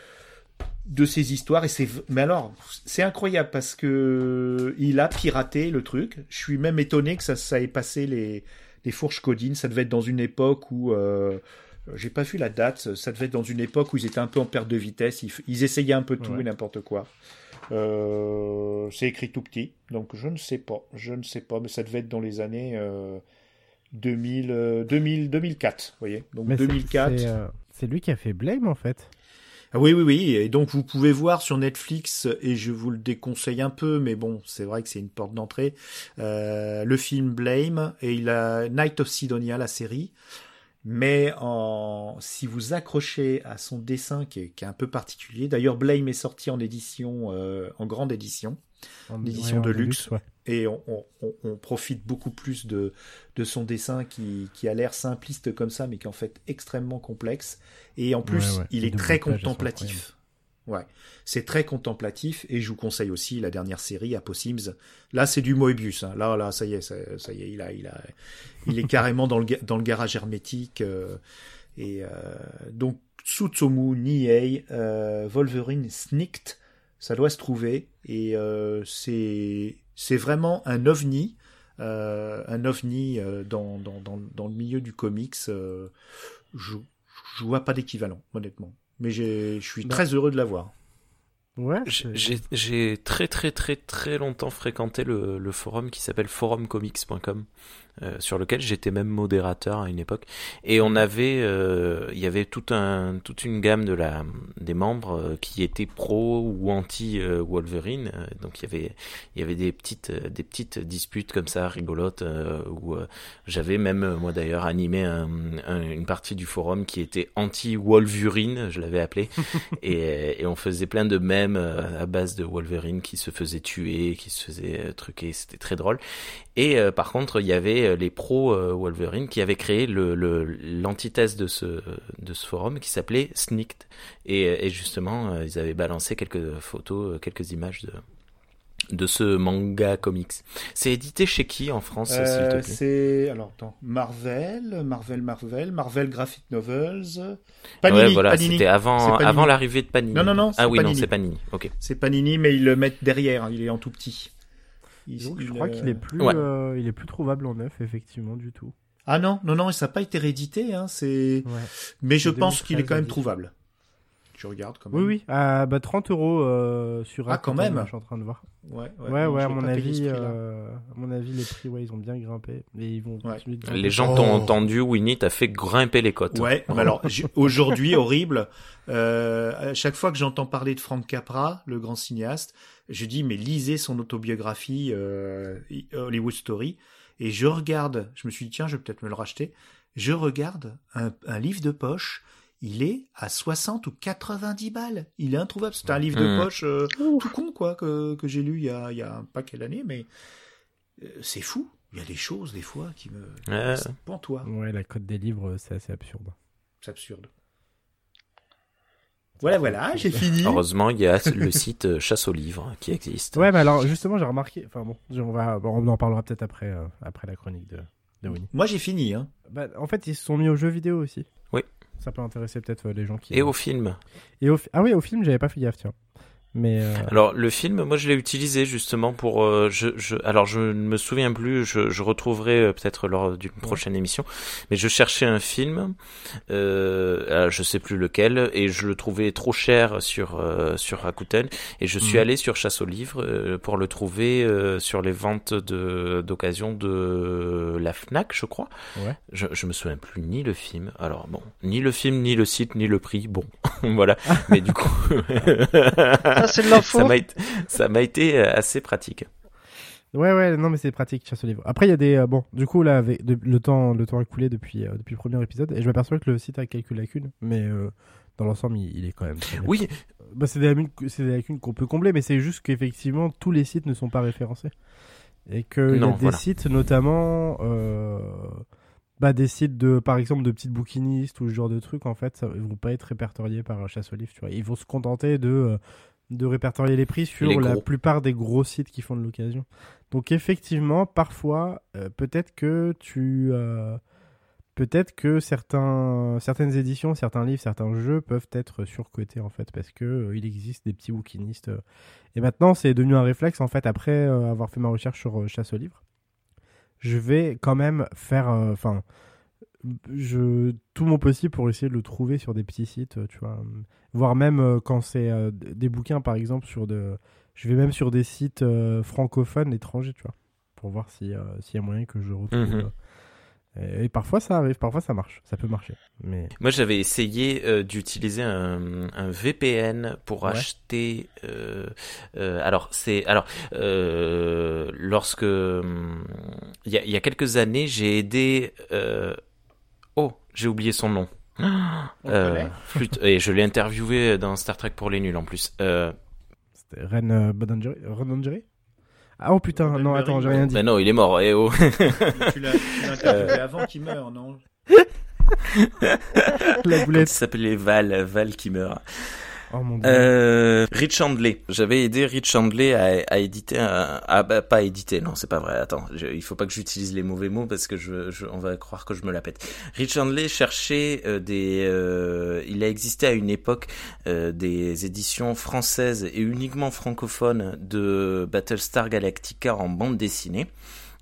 de ces histoires et c'est mais alors c'est incroyable parce que il a piraté le truc. Je suis même étonné que ça ça ait passé les les fourches codines. Ça devait être dans une époque où euh, j'ai pas vu la date. Ça devait être dans une époque où ils étaient un peu en perte de vitesse. Ils, essayaient un peu tout Ouais. et n'importe quoi. Euh, c'est écrit tout petit. Donc je ne sais pas. Je ne sais pas mais ça devait être dans les années euh, 2000, euh, 2000 2004 vous voyez. Donc Mais c'est- 2004 c'est, euh, C'est lui qui a fait Blame en fait. Ah oui, oui, oui. Et donc, vous pouvez voir sur Netflix, et je vous le déconseille un peu, mais bon, c'est vrai que c'est une porte d'entrée, euh, le film Blame, et il a Night of Sidonia, la série. Mais si vous accrochez à son dessin qui est, un peu particulier, d'ailleurs Blame est sorti en édition, euh, en grande édition, L'édition de luxe. ouais. et on, on- on- on profite beaucoup plus de, de son dessin qui, qui a l'air simpliste comme ça, mais qui est en fait extrêmement complexe. Et en plus, Ouais, ouais. il est très contemplatif. Ouais, c'est très contemplatif et je vous conseille aussi la dernière série Aposims. Là, c'est du Moebius. hein. Là, là, ça y est, ça, ça y est, il a, il a, il est carrément dans le dans le garage hermétique. euh, et euh, donc Tsutsumu Nihei, euh, Wolverine Snicked, ça doit se trouver et euh, c'est c'est vraiment un ovni, euh, un ovni euh, dans, dans, dans, dans le milieu du comics. euh, je je vois pas d'équivalent, honnêtement. Mais je suis Bah. très heureux de l'avoir. Ouais, j'ai très très très très longtemps fréquenté le, le forum qui s'appelle forumcomics.com euh, sur lequel j'étais même modérateur à une époque. Et on avait euh, il y avait tout un toute une gamme de la des membres euh, qui étaient pro ou anti Wolverine. Donc il y avait il y avait des petites des petites disputes comme ça rigolotes où j'avais même moi d'ailleurs animé un- un- une partie du forum qui était anti Wolverine je l'avais appelé. Et, et on faisait plein de mèmes à base de Wolverine qui se faisait tuer, qui se faisait truquer, c'était très drôle. Et euh, par contre, il y avait euh, les pros euh, Wolverine qui avaient créé le le- l'antithèse de ce de ce forum qui s'appelait Sneaked. Et, et justement, euh, ils avaient balancé quelques photos, quelques images de de ce manga comics. C'est édité chez qui en France, s'il te plaît? c'est alors attends, Marvel, Marvel, Marvel, Marvel Graphic Novels, Panini, Ouais, voilà, Panini. c'était avant avant l'arrivée de Panini. Non, non, non, c'est Ah oui, non, Panini. c'est Panini. Ok. C'est Panini, mais ils le mettent derrière. Il est en tout petit. Il- Donc, je il, crois euh, qu'il est plus, Ouais. euh, il est plus trouvable en neuf, effectivement, du tout. Ah non, non, non, ça n'a pas été réédité. Hein, c'est. Ouais. Mais je pense qu'il est 2013, quand même trouvable. Je regarde quand même. Oui, oui. Ah, bah 30 euros euh, sur Ah, quand même. Je suis en train de voir. Ouais, Ouais, ouais, à mon avis, euh, à mon avis, les prix, ouais, ils ont bien grimpé et ils vont Ouais. continuer de grimper. Les gens Oh. t'ont entendu, Winnie, t'as fait grimper les cotes. Ouais, mais alors aujourd'hui horrible. Euh, à chaque fois que j'entends parler de Frank Capra, le grand cinéaste, je dis mais lisez son autobiographie euh, Hollywood Story et je regarde. Je me suis dit tiens, je vais peut-être me le racheter. Je regarde un, un livre de poche. Il est à 60 ou 90 balles. Il est introuvable. C'est un livre de Mhm. poche euh, tout con, quoi, que, que j'ai lu il y a, il y a un paquet d'années, mais euh, c'est fou. Il y a des choses, des fois, qui me. Ouais. C'est pantois. Ouais, la cote des livres, c'est assez absurde. C'est absurde. Voilà, voilà, j'ai fini. Heureusement, il y a le site euh, Chasse aux livres qui existe. Ouais, mais alors justement, j'ai remarqué. Enfin bon, on va, on en parlera peut-être après, euh, après la chronique de, de Winnie. Moi, j'ai fini. Hein. Bah, en fait, ils se sont mis aux jeux vidéo aussi. Ça peut intéresser peut-être euh, les gens qui. Et au film. Et au fi- Ah oui, au film, j'avais pas fait gaffe, tiens. Mais euh, Alors le film, moi je l'ai utilisé justement pour. euh, je, je, alors je ne me souviens plus. Je, je retrouverai euh, peut-être lors d'une prochaine émission. Mais je cherchais un film, euh, je sais plus lequel, et je le trouvais trop cher sur sur sur Rakuten. Et je suis Mhm. allé sur Chasse aux livres euh, pour le trouver euh, sur les ventes de d'occasion de la Fnac, je crois. Ouais. Je, je me souviens plus ni le film. Alors bon, ni le film, ni le site, ni le prix. Bon, voilà. Mais du coup. Ça, c'est de l'info. Ça m'a été, ça m'a été euh, assez pratique. ouais, ouais, non, mais c'est pratique, chasse au livre. Après, il y a des. euh, bon, du coup, là, avec de- le temps, le temps écoulé depuis, euh, depuis le premier épisode, et je m'aperçois que le site a quelques lacunes, mais euh, dans l'ensemble, il, il est quand même. Oui, Bah, c'est des lacunes, c'est des lacunes qu'on peut combler, mais c'est juste qu'effectivement, tous les sites ne sont pas référencés. Et qu'il y a des voilà. sites, notamment, euh, bah, des sites de, par exemple, de petites bouquinistes ou ce genre de trucs, en fait, ça, ils vont pas être répertoriés par Chasse au livre, tu vois. Ils vont se contenter de, euh, de répertorier les prix sur Les la plupart des gros sites qui font de l'occasion. Donc, effectivement, parfois, euh, peut-être que tu. euh, Peut-être que certains, certaines éditions, certains livres, certains jeux peuvent être surcotés en fait parce que euh, il existe des petits bouquinistes. Et maintenant, c'est devenu un réflexe en fait après avoir fait ma recherche sur chasse aux livres. Je vais quand même faire, enfin, je tout mon possible pour essayer de le trouver sur des petits sites, euh, tu vois, voire même euh, quand c'est euh, des bouquins par exemple sur de, je vais même sur des sites francophones étrangers, tu vois, pour voir si s'il y a moyen que je retrouve. Mhm. et, parfois ça arrive, parfois ça marche, ça peut marcher. Mais moi j'avais essayé euh, d'utiliser un, un VPN pour Ouais. acheter. euh, euh, alors c'est alors lorsque hum, il y a, il y a quelques années j'ai aidé. J'ai oublié son nom. Euh, flûte- et je l'ai interviewé dans Star Trek pour les nuls en plus. Euh, c'était Ren euh, Bodangeri Ah oh putain, non attends, j'ai rien dit. ben non, il est mort. Eh oh. tu l'as interviewé avant qu'il meure, non? La boulette. s'appelait? Val, Val qui meurt. Oh. Euh, Rich Handley. J'avais aidé Rich Handley à, à éditer un, ah bah pas éditer, non c'est pas vrai. Attends, je- il faut pas que j'utilise les mauvais mots parce que je, je- on va croire que je me la pète. Rich Handley cherchait euh, des, euh, il a existé à une époque euh, des éditions françaises et uniquement francophones de Battlestar Galactica en bande dessinée.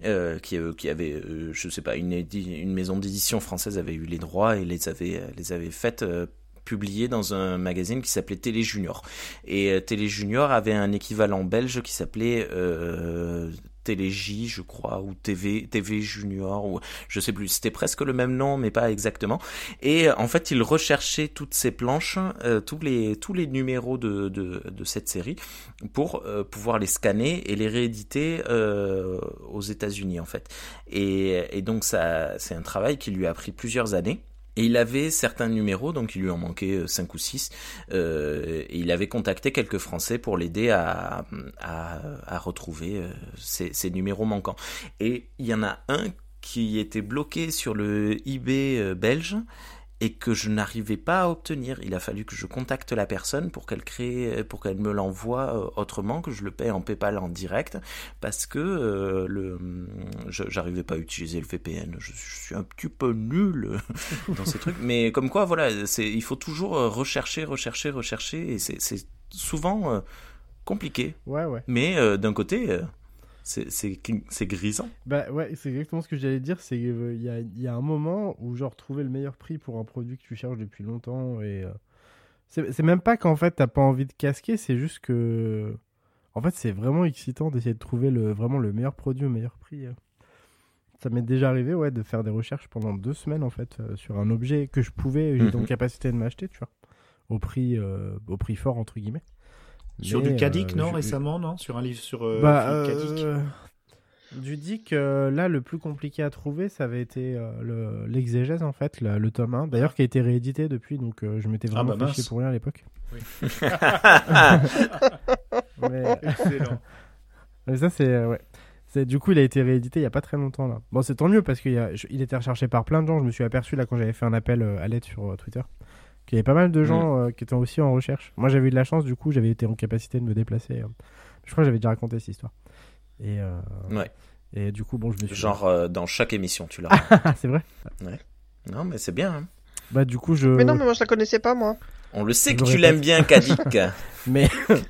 Euh, qui, euh, qui avait, euh, je sais pas, une, une maison d'édition française avait eu les droits et les avait, les avait faites publiées dans un magazine qui s'appelait Télé Junior. Et euh, Télé Junior avait un équivalent belge qui s'appelait euh, Télé J, je crois, ou TV, TV Junior, ou je sais plus. C'était presque le même nom, mais pas exactement. Et euh, en fait, il recherchait toutes ces planches, euh, tous les tous les numéros de de, cette série pour pouvoir les scanner et les rééditer aux États-Unis en fait. Et, et donc ça, c'est un travail qui lui a pris plusieurs années. Il avait certains numéros, donc il lui en manquait 5 ou 6, euh, il avait contacté quelques Français pour l'aider à, retrouver euh, ces, ces numéros manquants. Et il y en a un qui était bloqué sur le eBay euh, belge et que je n'arrivais pas à obtenir. Il a fallu que je contacte la personne pour qu'elle crée, pour qu'elle me l'envoie euh, autrement, que je le paye en PayPal en direct, parce que euh, le, je- j'arrivais pas à utiliser le VPN. Je, je suis un petit peu nul dans ces trucs, mais comme quoi, voilà, c'est, il faut toujours euh, rechercher, rechercher, rechercher, et c'est, c'est souvent euh, compliqué. Ouais, ouais. Mais euh, d'un côté, c'est, grisant. Bah ouais, c'est exactement ce que j'allais dire. C'est qu'il y, a, il y a un moment où, genre, trouver le meilleur prix pour un produit que tu cherches depuis longtemps et. euh, C'est même pas qu'en fait t'as pas envie de casquer, c'est juste que. En fait, c'est vraiment excitant d'essayer de trouver le, vraiment le meilleur produit au meilleur prix. euh. Ça m'est déjà arrivé, ouais, de faire des recherches pendant deux semaines, en fait, euh, sur un objet que je pouvais, j'ai Mhm. donc capacité de m'acheter, tu vois. Au prix, euh, au prix fort, entre guillemets. Sur Mais, du Kadik, euh, non, je- récemment, non? Sur un livre sur euh, bah, euh, Du Dick, euh, là, le plus compliqué à trouver, ça avait été euh, le- l'exégèse, en fait, le, le tome 1, d'ailleurs, qui a été réédité depuis, donc euh, je m'étais Ah vraiment bah chier mince. pour rien à l'époque. Oui. Mais, Excellent. mais ça, c'est. ouais. C'est- Du coup, il a été réédité il y a pas très longtemps, là. Bon, c'est tant mieux, parce qu'il a- je- il était recherché par plein de gens. Je me suis aperçu, là, quand j'avais fait un appel à l'aide sur euh, Twitter, qu'il y avait pas mal de gens euh, qui étaient aussi en recherche. Moi, j'avais eu de la chance, du coup, j'avais été en capacité de me déplacer. euh. Je crois que j'avais déjà raconté cette histoire. Et, euh, Ouais. et du coup, bon, je me suis. Genre euh, dans chaque émission, tu l'as. C'est vrai non, mais c'est bien. hein. Bah, du coup, je. Mais non, mais moi je la connaissais pas, moi. On le sait Je que tu l'aimes bien, Kadik. Mais.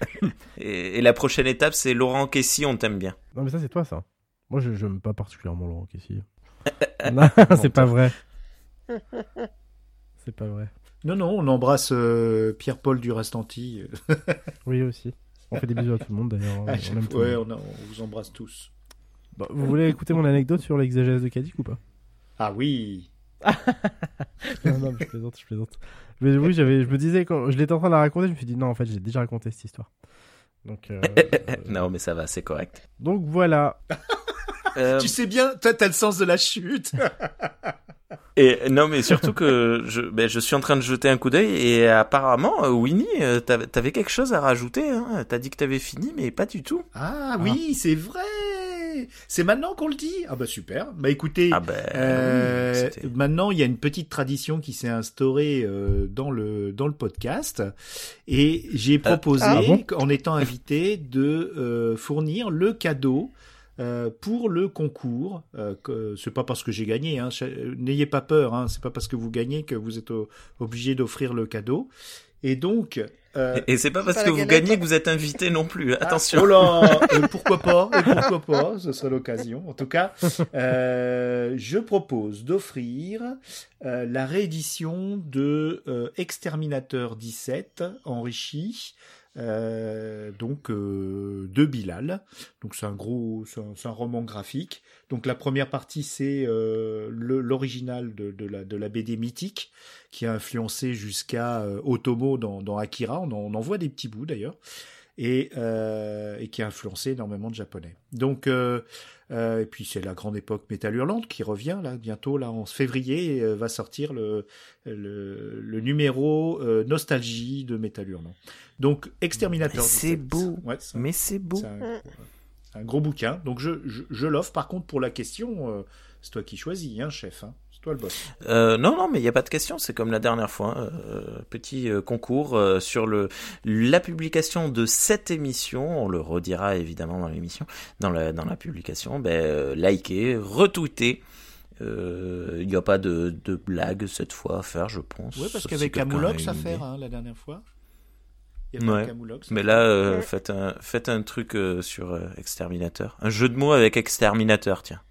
et, et la prochaine étape, c'est Laurent Kessy, on t'aime bien. Non, mais ça, c'est toi, ça. Moi, je j'aime pas particulièrement Laurent Kessy. non, c'est pas vrai. C'est pas vrai. Non, non, on embrasse euh, Pierre-Paul du Restanti. Oui, aussi. On fait des bisous à tout le monde, d'ailleurs. On, Ah, on aime tout le ouais, monde. on, a- on vous embrasse tous. Bah, vous voulez écouter mon anecdote sur l'exégèse de Kadik ou pas? Ah oui. Non, non, je plaisante, je plaisante. Mais oui, j'avais, je me disais, quand je l'étais en train de la raconter, je me suis dit, non, en fait, j'ai déjà raconté cette histoire. Donc, euh, euh, Non, mais ça va, c'est correct. donc voilà. Euh, Tu sais bien, toi, t'as le sens de la chute. et non, mais surtout que je, ben, je suis en train de jeter un coup d'œil et apparemment, euh, Winnie, euh, t'avais t'avais quelque chose à rajouter. Hein. T'as dit que t'avais fini, mais pas du tout. Ah oui, c'est vrai. C'est maintenant qu'on le dit. Ah bah super. Bah écoutez, Ah ben, Euh, oui, c'était- maintenant, il y a une petite tradition qui s'est instaurée euh, dans le dans le podcast, et j'ai proposé, ah bon en étant invité, de euh, fournir le cadeau. Euh, pour le concours, euh, c'est pas parce que j'ai gagné, hein, n'ayez pas peur, hein, c'est pas parce que vous gagnez que vous êtes obligé d'offrir le cadeau. Et donc, euh, Et c'est pas parce pas que vous gagnez que vous êtes invité non plus. ah, Attention. oh là, euh, pourquoi pas et Pourquoi pas Ce serait l'occasion. En tout cas, euh, je propose d'offrir euh, la réédition de euh, Exterminateur 17 enrichi. Euh, donc euh, de Bilal. Donc c'est un gros, c'est un, roman graphique. Donc la première partie c'est euh, l'original de, la BD mythique qui a influencé jusqu'à euh, Otomo dans, Akira. On en, voit des petits bouts d'ailleurs et, et qui a influencé énormément de japonais. Donc, euh, et puis c'est la grande époque métal hurlante qui revient là bientôt là en février et, euh, va sortir le le, le numéro euh, nostalgie de métal hurlant. Donc Exterminateur. C'est 17. beau. Ouais, c'est un- Mais c'est beau. un, un gros bouquin. Donc je je, je l'offre. Par contre pour la question, c'est toi qui choisis, hein, chef. Hein. C'est toi le boss. Euh, non, non, mais il n'y a pas de question. C'est comme la dernière fois. euh, petit euh, concours euh, sur le la publication de cette émission. On le redira évidemment dans l'émission, dans la dans la publication. Ben, euh, likez, retweetez. Euh, Il n'y a pas de, de blague cette fois à faire, je pense. Ouais, parce sauf qu'il y avait si quelqu'un Camoulox a à faire hein, la dernière fois. Il y avait Ouais. un Camoulox. Mais là, euh, faites un faites un truc euh, sur euh, Exterminateur. Un jeu de mots avec Exterminateur, tiens.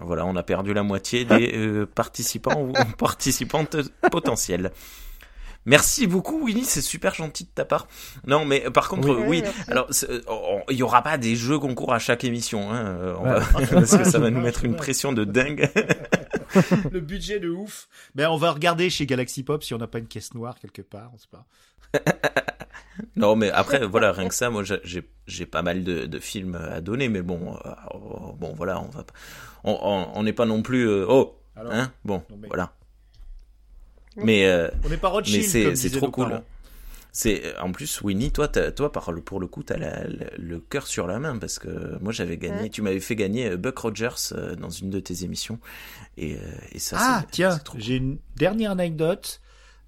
Voilà, on a perdu la moitié des euh, participants ou participantes potentielles. Merci beaucoup, Willy, c'est super gentil de ta part. Non, mais euh, par contre, Oui. euh, oui. Alors, il y aura pas des jeux concours à chaque émission, hein. on Ouais. va- parce que ça va nous mettre une pression de dingue. le budget de ouf. Ben, on va regarder chez Galaxy Pop si on n'a pas une caisse noire quelque part, on sait pas. Non, mais après, voilà, rien que ça, moi, j'ai- pas mal de, de films à donner, mais bon, euh, oh, bon, voilà, on va, pas- on- n'est pas non plus, euh, oh, Alors, hein, bon, non, mais- voilà. Mais euh, on n'est pas Rothschild mais c'est comme c'est disaient trop cool. C'est en plus Winnie, toi, toi, par le- pour le coup, t'as la- la- le cœur sur la main parce que moi, j'avais gagné, Ouais. tu m'avais fait gagner euh, Buck Rogers euh, dans une de tes émissions, et, euh, et ça. Ah, c'est- tiens, c'est trop cool. j'ai une dernière anecdote.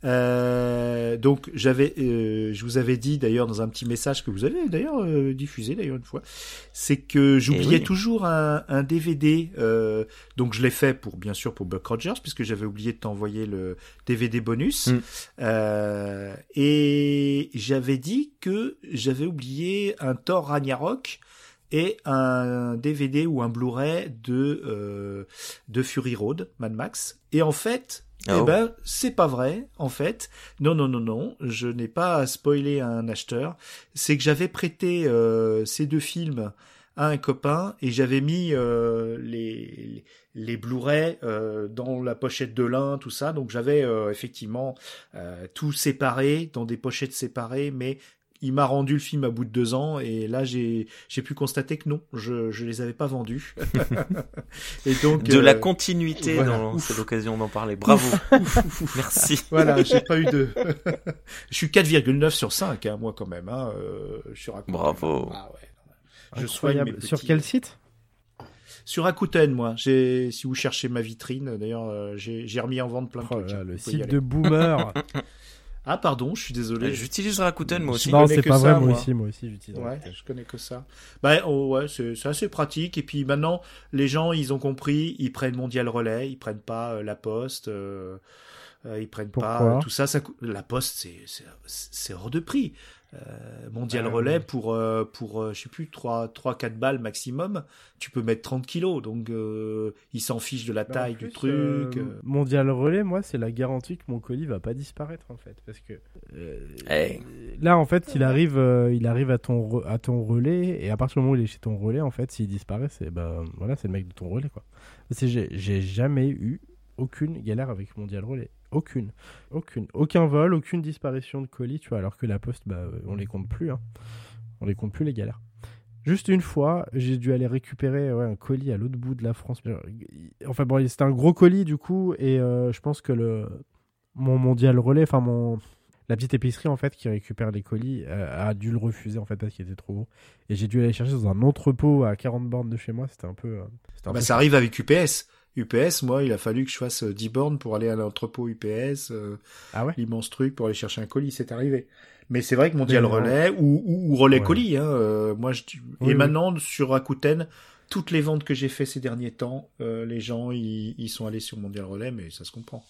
Euh, donc j'avais, euh, je vous avais dit d'ailleurs dans un petit message que vous avez d'ailleurs euh, diffusé d'ailleurs une fois, c'est que j'oubliais Eh oui. toujours un, un DVD. euh, donc je l'ai fait pour bien sûr pour Buck Rogers puisque j'avais oublié de t'envoyer le DVD bonus. Mm. Euh, et j'avais dit que j'avais oublié un Thor Ragnarok et un DVD ou un Blu-ray de euh, de Fury Road, Mad Max. Et en fait, eh Oh. ben, c'est pas vrai, en fait. Non, non, non, non, je n'ai pas spoilé à un acheteur. C'est que j'avais prêté euh, ces deux films à un copain et j'avais mis euh, les, les, les Blu-ray euh, dans la pochette de l'un, tout ça. Donc j'avais euh, effectivement euh, tout séparé, dans des pochettes séparées, mais il m'a rendu le film à bout de deux ans et là j'ai j'ai pu constater que non, je je les avais pas vendus. et donc De euh, la continuité, voilà. dans- Ouf. c'est l'occasion d'en parler. Bravo. Merci. Voilà, j'ai pas eu de. je suis 4,9 sur 5, hein, moi quand même. Hein, euh. Bravo. Ah ouais. Je soigne Incroyable. mes Sur quel site? Sur Rakuten, moi. J'ai, si vous cherchez ma vitrine, d'ailleurs, euh, j'ai, j'ai remis en vente plein de Oh trucs. là, hein, Le site de boomer. Ah pardon, je suis désolé. J'utilise Rakuten moi aussi. Non, c'est pas ça, vrai, moi aussi, moi aussi, j'utilise. Ouais, Rakuten. je connais que ça. Bah oh, ouais, c'est, assez pratique. Et puis maintenant, les gens, ils ont compris, ils prennent Mondial Relais, ils prennent pas euh, la Poste, euh, ils prennent pas Pourquoi? euh, tout ça. ça la Poste, c'est, hors de prix. Euh, Mondial Ah, Relais pour euh, pour euh, je sais plus 3 3 4 balles maximum, tu peux mettre 30 kilos. Donc euh, ils s'en fichent de la en taille plus, du truc. euh, euh. Mondial Relais, moi, c'est la garantie que mon colis va pas disparaître en fait, parce que euh, Eh. là, en fait, il arrive, euh, il arrive à ton à ton relais, et à partir du moment où il est chez ton relais, en fait, s'il disparaît, c'est ben voilà, c'est le mec de ton relais quoi. C'est j'ai j'ai jamais eu aucune galère avec Mondial Relais, aucune, aucune, aucun vol, aucune disparition de colis, tu vois, alors que la Poste, bah, euh, on les compte plus, hein. on les compte plus les galères. Juste une fois, j'ai dû aller récupérer ouais, un colis à l'autre bout de la France. Enfin bon, c'était un gros colis du coup, et euh, je pense que le mon mondial relais, enfin mon la petite épicerie en fait qui récupère les colis euh, a dû le refuser en fait parce qu'il était trop gros. Et j'ai dû aller chercher dans un entrepôt à 40 bornes de chez moi. C'était un peu. euh, un Bah, peu ça arrive avec UPS. UPS, moi, il a fallu que je fasse euh, 10 bornes pour aller à l'entrepôt UPS, euh, Ah ouais? l'immense truc pour aller chercher un colis, c'est arrivé. Mais c'est vrai que Mondial. Relais ou, ou, ou Relais Ouais. Colis, hein, euh, moi, je, Oui, et oui. maintenant sur Rakuten, toutes les ventes que j'ai fait ces derniers temps, euh, les gens ils, sont allés sur Mondial Relais, mais ça se comprend.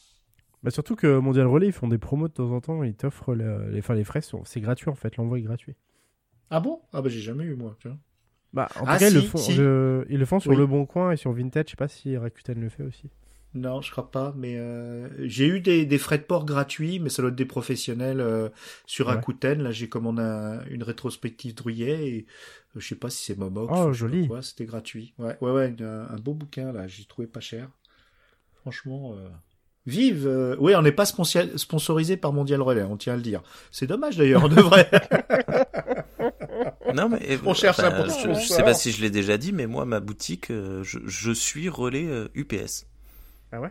Bah, surtout que mondial relais ils font des promos de temps en temps. Ils t'offrent le- les, enfin, les frais sont c'est gratuit en fait. L'envoi est gratuit. Ah bon? Ah bah j'ai jamais eu moi. tiens. Bah en Ah, tout cas ils, le font, si. je- ils le font sur Oui. le Bon Coin et sur Vinted. Je sais pas si Rakuten le fait aussi. Non, je crois pas, mais euh, j'ai eu des, des frais de port gratuits, mais ça doit être des professionnels euh, sur Ouais. Rakuten. Là, j'ai commandé un- une rétrospective Druyet et euh, je sais pas si c'est Momox Oh, ou joli. quoi, c'était gratuit. Ouais, ouais, ouais, un, un beau bouquin là, j'ai trouvé pas cher. Franchement, euh, vive. euh, Oui, on n'est pas sponsorisé par Mondial Relais, on tient à le dire. C'est dommage d'ailleurs, on devrait. Non, mais On cherche un bon je, je sais pas si je l'ai déjà dit, mais moi, ma boutique, euh, je, je suis relais euh, UPS. Ah ouais?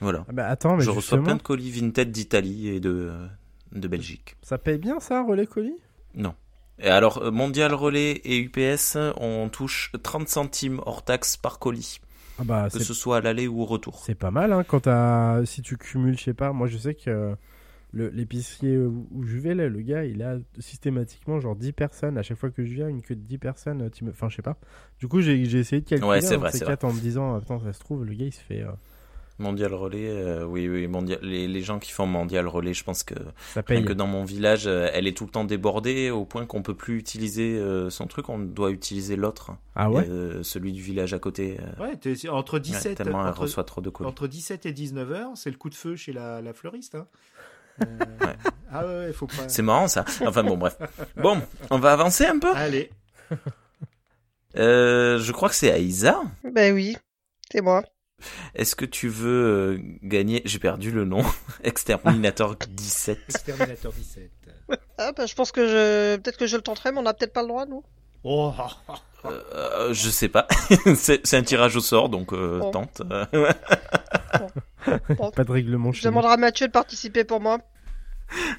Voilà. Ah bah attends mais je reçois plein de colis Vinted d'Italie et de, euh, de Belgique. ça paye bien ça relais colis? Non. Et alors, euh, Mondial Relais et UPS, on touche 30 centimes hors taxe par colis, Ah bah que ce soit à l'aller ou au retour. C'est pas mal, hein, quand si tu cumules, je sais pas, moi je sais que l'épicier où, où je vais, là, le gars, il a systématiquement genre 10 personnes, à chaque fois que je viens, une queue de 10 personnes, euh, tu me- enfin je sais pas. Du coup j'ai j'ai essayé de calculer Ouais, c'est vrai, ces c'est quatre en me disant, attends, ça se trouve, le gars il se fait... euh, Mondial Relais, euh, oui, oui, mondial, les, les gens qui font Mondial Relais, je pense que ça Rien paye. que dans mon village, euh, elle est tout le temps débordée au point qu'on peut plus utiliser euh, son truc, on doit utiliser l'autre, Ah ouais? Euh, celui du village à côté. euh, ouais, t'es- entre ouais, 17, tellement elle entre, reçoit trop de colis. entre 17 et 19 heures, c'est le coup de feu chez la, la fleuriste. Hein. Euh, Ouais. Ah ouais, ouais, faut pas. C'est marrant ça. Enfin bon, bref. Bon, on va avancer un peu. Allez. Euh, je crois que c'est Aïsa. Ben oui, c'est moi. Est-ce que tu veux euh, gagner? J'ai perdu le nom. Exterminator 17. Exterminator 17. Ah ben je pense que je peut-être que je le tenterai, mais on n'a peut-être pas le droit nous. Oh, Euh, je sais pas. c'est un tirage au sort, donc euh, Bon. tente. Bon, Pas de règlement je demanderai à Mathieu de participer pour moi.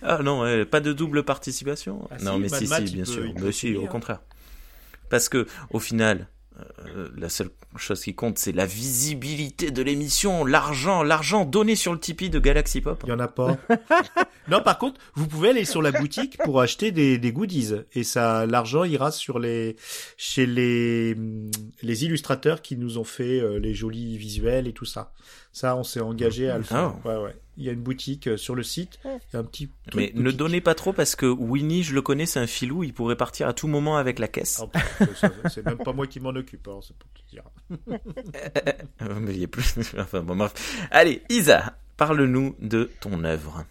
Ah non, ouais, pas de double participation. Ah non, si, mais Mad si, si, bien sûr. Mais si, essayer, au contraire. Parce que au final, euh, la seule chose qui compte, c'est la visibilité de l'émission, l'argent, l'argent donné sur le Tipeee de Galaxy Pop. Il y en a pas. non, par contre, vous pouvez aller sur la boutique pour acheter des, des goodies et ça, l'argent ira sur les chez les hum, les illustrateurs qui nous ont fait euh, les jolis visuels et tout ça. Ça, on s'est engagé à le faire. Oh. Ouais, ouais. Il y a une boutique euh, sur le site. Il y a un petit. truc Mais ne donnez pas trop parce que Winnie, je le connais, c'est un filou, il pourrait partir à tout moment avec la caisse. Ah, ça, C'est même pas moi qui m'en occupe. Alors, c'est pour te dire. Euh, mais il y a plus. enfin bon, bref. Allez, Isa, parle-nous de ton œuvre.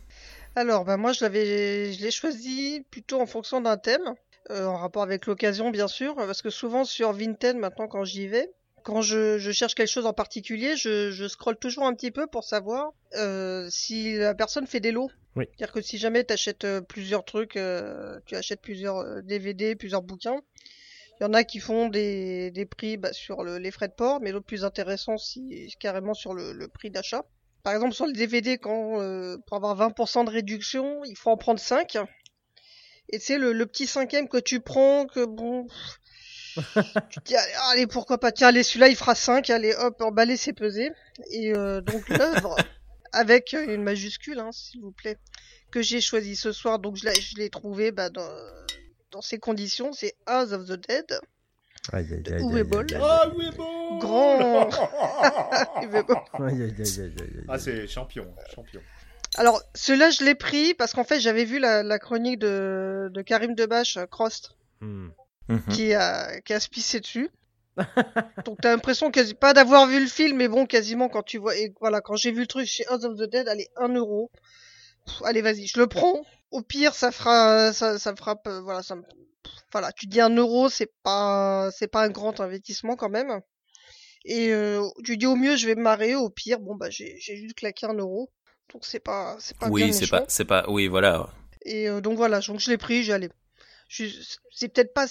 Alors, ben moi, je l'avais, je l'ai choisi plutôt en fonction d'un thème, euh, en rapport avec l'occasion, bien sûr, parce que souvent sur Vinted, maintenant, quand j'y vais, quand je, je cherche quelque chose en particulier, je, je scrolle toujours un petit peu pour savoir euh, si la personne fait des lots. Oui. C'est-à-dire que si jamais tu achètes plusieurs trucs, euh, tu achètes plusieurs euh, DVD, plusieurs bouquins, il y en a qui font des, des prix bah, sur le- les frais de port, mais l'autre plus intéressant, c'est carrément sur le, le prix d'achat. Par exemple, sur les DVD, quand, euh, pour avoir 20% de réduction, il faut en prendre 5. Et c'est le, le petit cinquième que tu prends, que bon... tu te dis, allez, pourquoi pas, tiens, allez, celui-là, il fera 5, allez, hop, emballé, c'est pesé. Et euh, donc l'œuvre, avec une majuscule, hein, s'il vous plaît, que j'ai choisi ce soir, donc je l'ai, je l'ai trouvé bah, dans, dans ces conditions, c'est House of the Dead. Aïe, aïe, aïe, Ah oui, bon Grand. Aïe, aïe, aïe. Ah, c'est champion, champion. Alors, celui-là, je l'ai pris parce qu'en fait, j'avais vu la, la chronique de, de Karim Debache, euh, Crost, Hmm. Mhm. qui a, qui a se pissé dessus. Donc, t'as l'impression quasi pas d'avoir vu le film, mais bon, quasiment quand tu vois, et voilà, quand j'ai vu le truc chez House of the Dead, allez, 1 euro. Pff, allez, vas-y, je le prends. Au pire, ça fera, ça, ça me frappe, euh, voilà, ça me, pff, voilà, tu dis 1 euro, c'est pas, c'est pas un grand investissement quand même. Et euh, tu dis au mieux, je vais me marrer, au pire, bon, bah, j'ai, j'ai juste claqué 1 euro. Donc, c'est pas, c'est pas Oui, c'est pas, c'est pas, oui, voilà. Et euh, donc voilà, donc je l'ai pris, j'ai allé. C'est peut-être pas.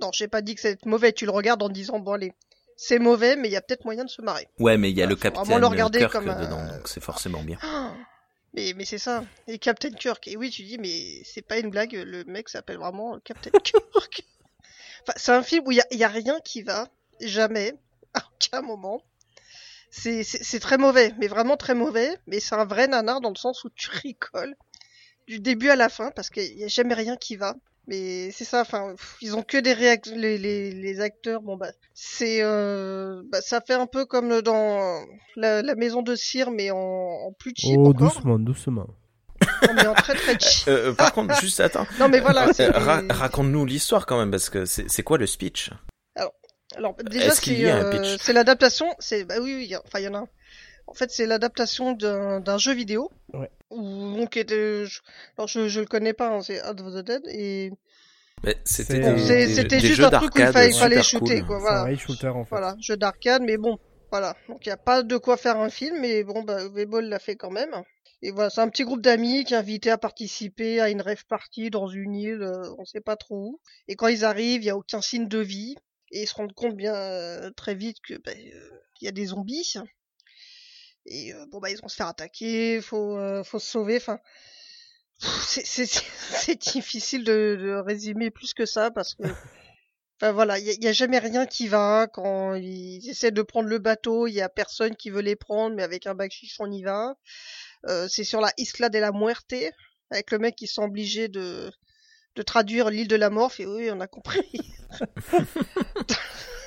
Non, j'ai pas dit que c'est mauvais. Tu le regardes en disant bon allez, c'est mauvais, mais il y a peut-être moyen de se marrer. Ouais, mais il y a Ouais, le capitaine le regarder Kirk comme un- dedans, donc c'est forcément bien. Ah mais mais c'est ça. Et Captain Kirk. Et oui, tu dis mais c'est pas une blague. Le mec s'appelle vraiment Captain Kirk. Enfin, c'est un film où il y a, il y a rien qui va jamais à aucun moment. C'est très mauvais, mais vraiment très mauvais. Mais c'est un vrai nanar dans le sens où tu rigoles du début à la fin parce qu'il y a jamais rien qui va. Mais c'est ça, enfin, ils ont que des réactions, les, les, les acteurs, bon bah, c'est, euh, bah, ça fait un peu comme dans la, la maison de cire, mais en, en plus cheap Oh, encore. doucement, doucement. Non, mais en très très cheap. Euh, euh, par contre, juste attends. Non mais voilà, Euh, c'est ra- des- raconte-nous l'histoire quand même, parce que c'est c'est quoi le speech? Alors déjà Est-ce qu'il c'est y a un euh, pitch? c'est l'adaptation, c'est bah oui, oui, enfin il y en a. un. En fait c'est l'adaptation d'un jeu vidéo. Ouais. Où donc était, je, alors je je le connais pas, hein, c'est Out of the Dead et Mais C'était des juste un truc où il fallait, shooter cool. quoi, C'est voilà. un shooter en fait. Voilà, jeu d'arcade, mais bon, voilà. Donc il n'y a pas de quoi faire un film, mais bon, bah, Webull l'a fait quand même. Et voilà, c'est un petit groupe d'amis qui est invité à participer à une rêve party dans une île, euh, on sait pas trop où. Et quand ils arrivent, il y a aucun signe de vie, et ils se rendent compte bien euh, très vite que bah, euh, il y a des zombies. Et euh, bon bah ils vont se faire attaquer, faut euh, faut se sauver. Enfin, c'est difficile de, résumer plus que ça parce que Enfin voilà, il y, a- jamais rien qui va quand ils essaient de prendre le bateau, il y a personne qui veut les prendre, mais avec un bac on y va. Euh, c'est sur la Isla de la Muerte, avec le mec qui sont obligés de de traduire l'île de la mort. Et oui, on a compris.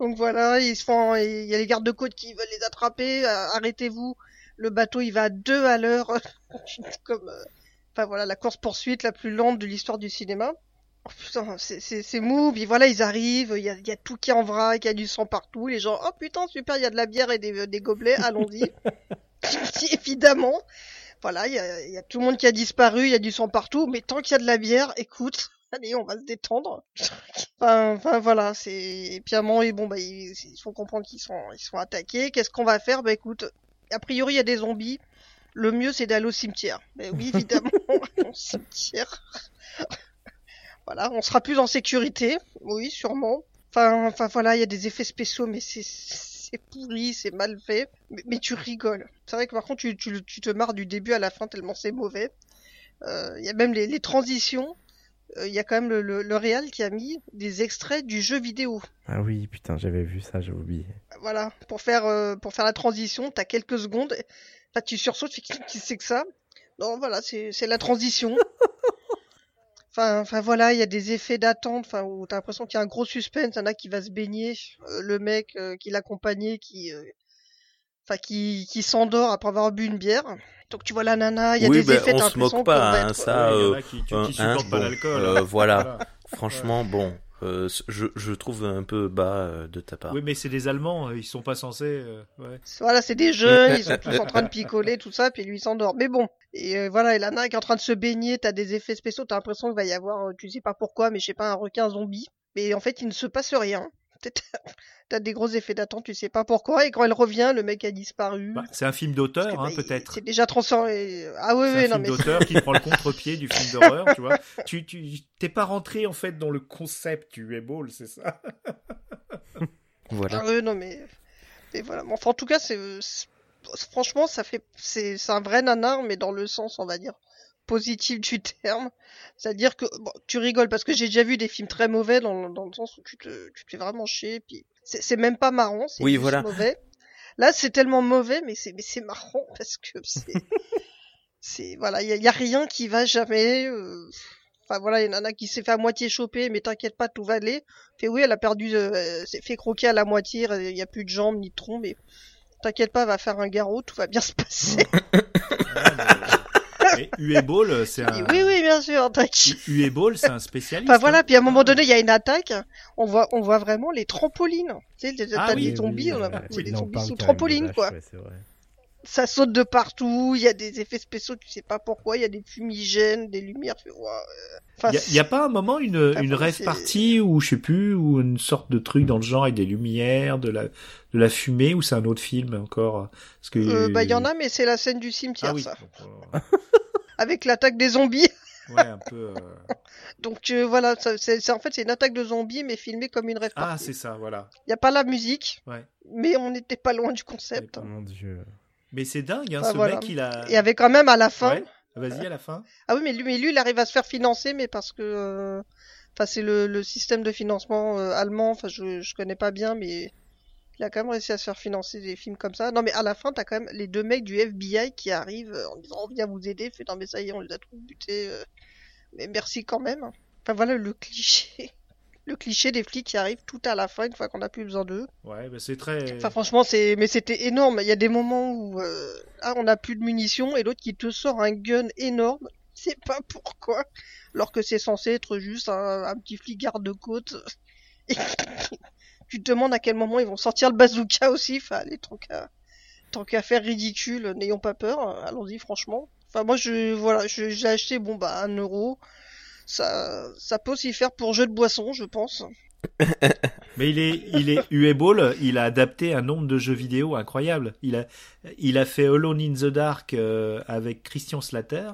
Donc voilà, ils se font, il y a les gardes de côte qui veulent les attraper. euh, Arrêtez-vous. Le bateau, il va à deux à l'heure, comme, euh, enfin voilà, la course poursuite la plus lente de l'histoire du cinéma. Oh putain, c'est- mou, puis voilà, ils arrivent, il y a, il y a tout qui est en vrac, il y a du sang partout, les gens, oh putain, super, il y a de la bière et des, des gobelets, allons-y. Évidemment, voilà, il y a, il y a tout le monde qui a disparu, il y a du sang partout, mais tant qu'il y a de la bière, écoute, allez, on va se détendre. enfin, enfin, voilà, c'est, et puis à un moment, ils- bon, bah, ils, ils font comprendre qu'ils sont, ils sont attaqués, qu'est-ce qu'on va faire? Bah écoute, a priori, il y a des zombies, le mieux, c'est d'aller au cimetière. Ben oui, évidemment, au cimetière. Voilà, on sera plus en sécurité, oui, sûrement. Enfin, enfin voilà, il y a des effets spéciaux, mais c'est c'est pourri, c'est mal fait, mais, mais tu rigoles. C'est vrai que par contre, tu, tu, tu te marres du début à la fin tellement c'est mauvais. Euh, Il y a même les, les transitions. Euh, Il y a quand même le, le, le réal qui a mis des extraits du jeu vidéo. Ah oui, putain, j'avais vu ça, j'ai oublié. Voilà, pour faire euh, pour faire la transition, t'as quelques secondes. Enfin, tu sursautes, tu fais qui c'est que ça? Non, voilà, c'est c'est la transition. Enfin, enfin voilà, il y a des effets d'attente, enfin où t'as l'impression qu'il y a un gros suspense, il y en a qui va se baigner, euh, le mec qui l'accompagnait, qui, enfin qui qui s'endort après avoir bu une bière. Donc tu vois la nana, il y a Oui, des ben, effets, on se moque pas, hein, ça, Ouais, il y en euh, a qui, qui, euh, qui hein, supportent pas bon, l'alcool. euh, voilà. Franchement, bon, euh, je, je trouve un peu bas euh, de ta part. Oui, mais c'est des Allemands, ils sont pas censés. euh, ouais. Voilà, c'est des jeunes, ils sont tous en train de picoler, tout ça, puis lui il s'endort. Mais bon, et euh, voilà, et la nana qui est en train de se baigner, t'as des effets spéciaux, t'as l'impression qu'il va y avoir, tu sais pas pourquoi, mais je sais pas, un requin zombie. Mais en fait, il ne se passe rien. T'as des gros effets d'attente, tu sais pas pourquoi, et quand elle revient, le mec a disparu. Bah, c'est un film d'auteur, hein, bah, peut-être. C'est déjà transformé. Ah oui, C'est oui, un non film mais. d'auteur qui prend le contre-pied du film d'horreur, tu vois. Tu, tu, t'es pas rentré, en fait, dans le concept du Able, c'est ça? Voilà. Ah oui, non mais. Et voilà. Mais Enfin, en tout cas, c'est. c'est- Franchement, ça fait. C'est c'est un vrai nanar, mais dans le sens, on va dire, positif du terme. C'est-à-dire que. Bon, tu rigoles parce que j'ai déjà vu des films très mauvais dans, dans le sens où tu te, tu te fais vraiment chier. Puis c'est c'est même pas marrant, c'est Oui, juste voilà. mauvais. Là, c'est tellement mauvais, mais c'est mais c'est marrant parce que c'est. c'est voilà, il y, a- y a rien qui va jamais. euh, Enfin voilà, il y en a qui s'est fait à moitié choper, mais t'inquiète pas, tout va aller. Fait oui, elle a perdu, euh, s'est fait croquer à la moitié, il y a plus de jambes ni de tronc, mais t'inquiète pas, elle va faire un garrot, tout va bien se passer. Et Ueball, c'est un. Oui, oui, bien sûr, t'inquiète. Ueball, c'est un spécialiste. Enfin voilà, hein. puis à un moment donné, il y a une attaque, on voit, on voit vraiment les trampolines. Tu sais, t'as Ah des oui, zombies, on a, euh, c'est il des zombies sous trampoline, quoi. ouais, vrai. Ça saute de partout, il y a des effets spéciaux, tu sais pas pourquoi, il y a des fumigènes, des lumières, tu vois. euh, Enfin, Y a, y a pas un moment une, une rêve partie ou je sais plus ou une sorte de truc dans le genre avec des lumières, de la de la fumée ou c'est un autre film encore? Parce que euh, bah il y en a, mais c'est la scène du cimetière, ah oui ça. Avec l'attaque des zombies. ouais un peu euh, Donc euh, voilà, ça- c'est c'est- en fait c'est une attaque de zombies mais filmée comme une rêve ah c'est ça voilà Il y a pas la musique, ouais mais on n'était pas loin du concept. Ouais, Mon dieu. mais c'est dingue hein, Ah, ce voilà. mec il a Et avec quand même à la fin. ouais vas-y à la fin Ah oui, mais lui, mais lui, il arrive à se faire financer, mais parce que, euh, enfin, c'est le, le système de financement euh, allemand. Enfin, je, je connais pas bien, mais il a quand même réussi à se faire financer des films comme ça. Non, mais à la fin, t'as quand même les deux mecs du FBI qui arrivent euh, en disant on vient vous aider. Fait non, mais ça y est, on les a tous butés. euh, mais merci quand même. Enfin voilà le cliché. Le cliché des flics qui arrivent tout à la fin une fois qu'on a plus besoin d'eux. ouais bah, c'est très Enfin franchement c'est mais c'était énorme. Il y a des moments où euh, ah on a plus de munitions et l'autre qui te sort un gun énorme. C'est pas pourquoi. Alors que c'est censé être juste un, un petit flic garde-côte. Et tu te demandes à quel moment ils vont sortir le bazooka aussi. Enfin allez tant qu'à tant qu'à faire ridicule, n'ayons pas peur. Allons-y franchement. Enfin moi je voilà j'ai acheté bon bah un euro. Ça ça peut aussi faire pour jeu de boisson je pense. Mais il est, il est Ueball, il a adapté un nombre de jeux vidéo incroyable. Il a, il a fait Alone in the Dark euh, avec Christian Slater.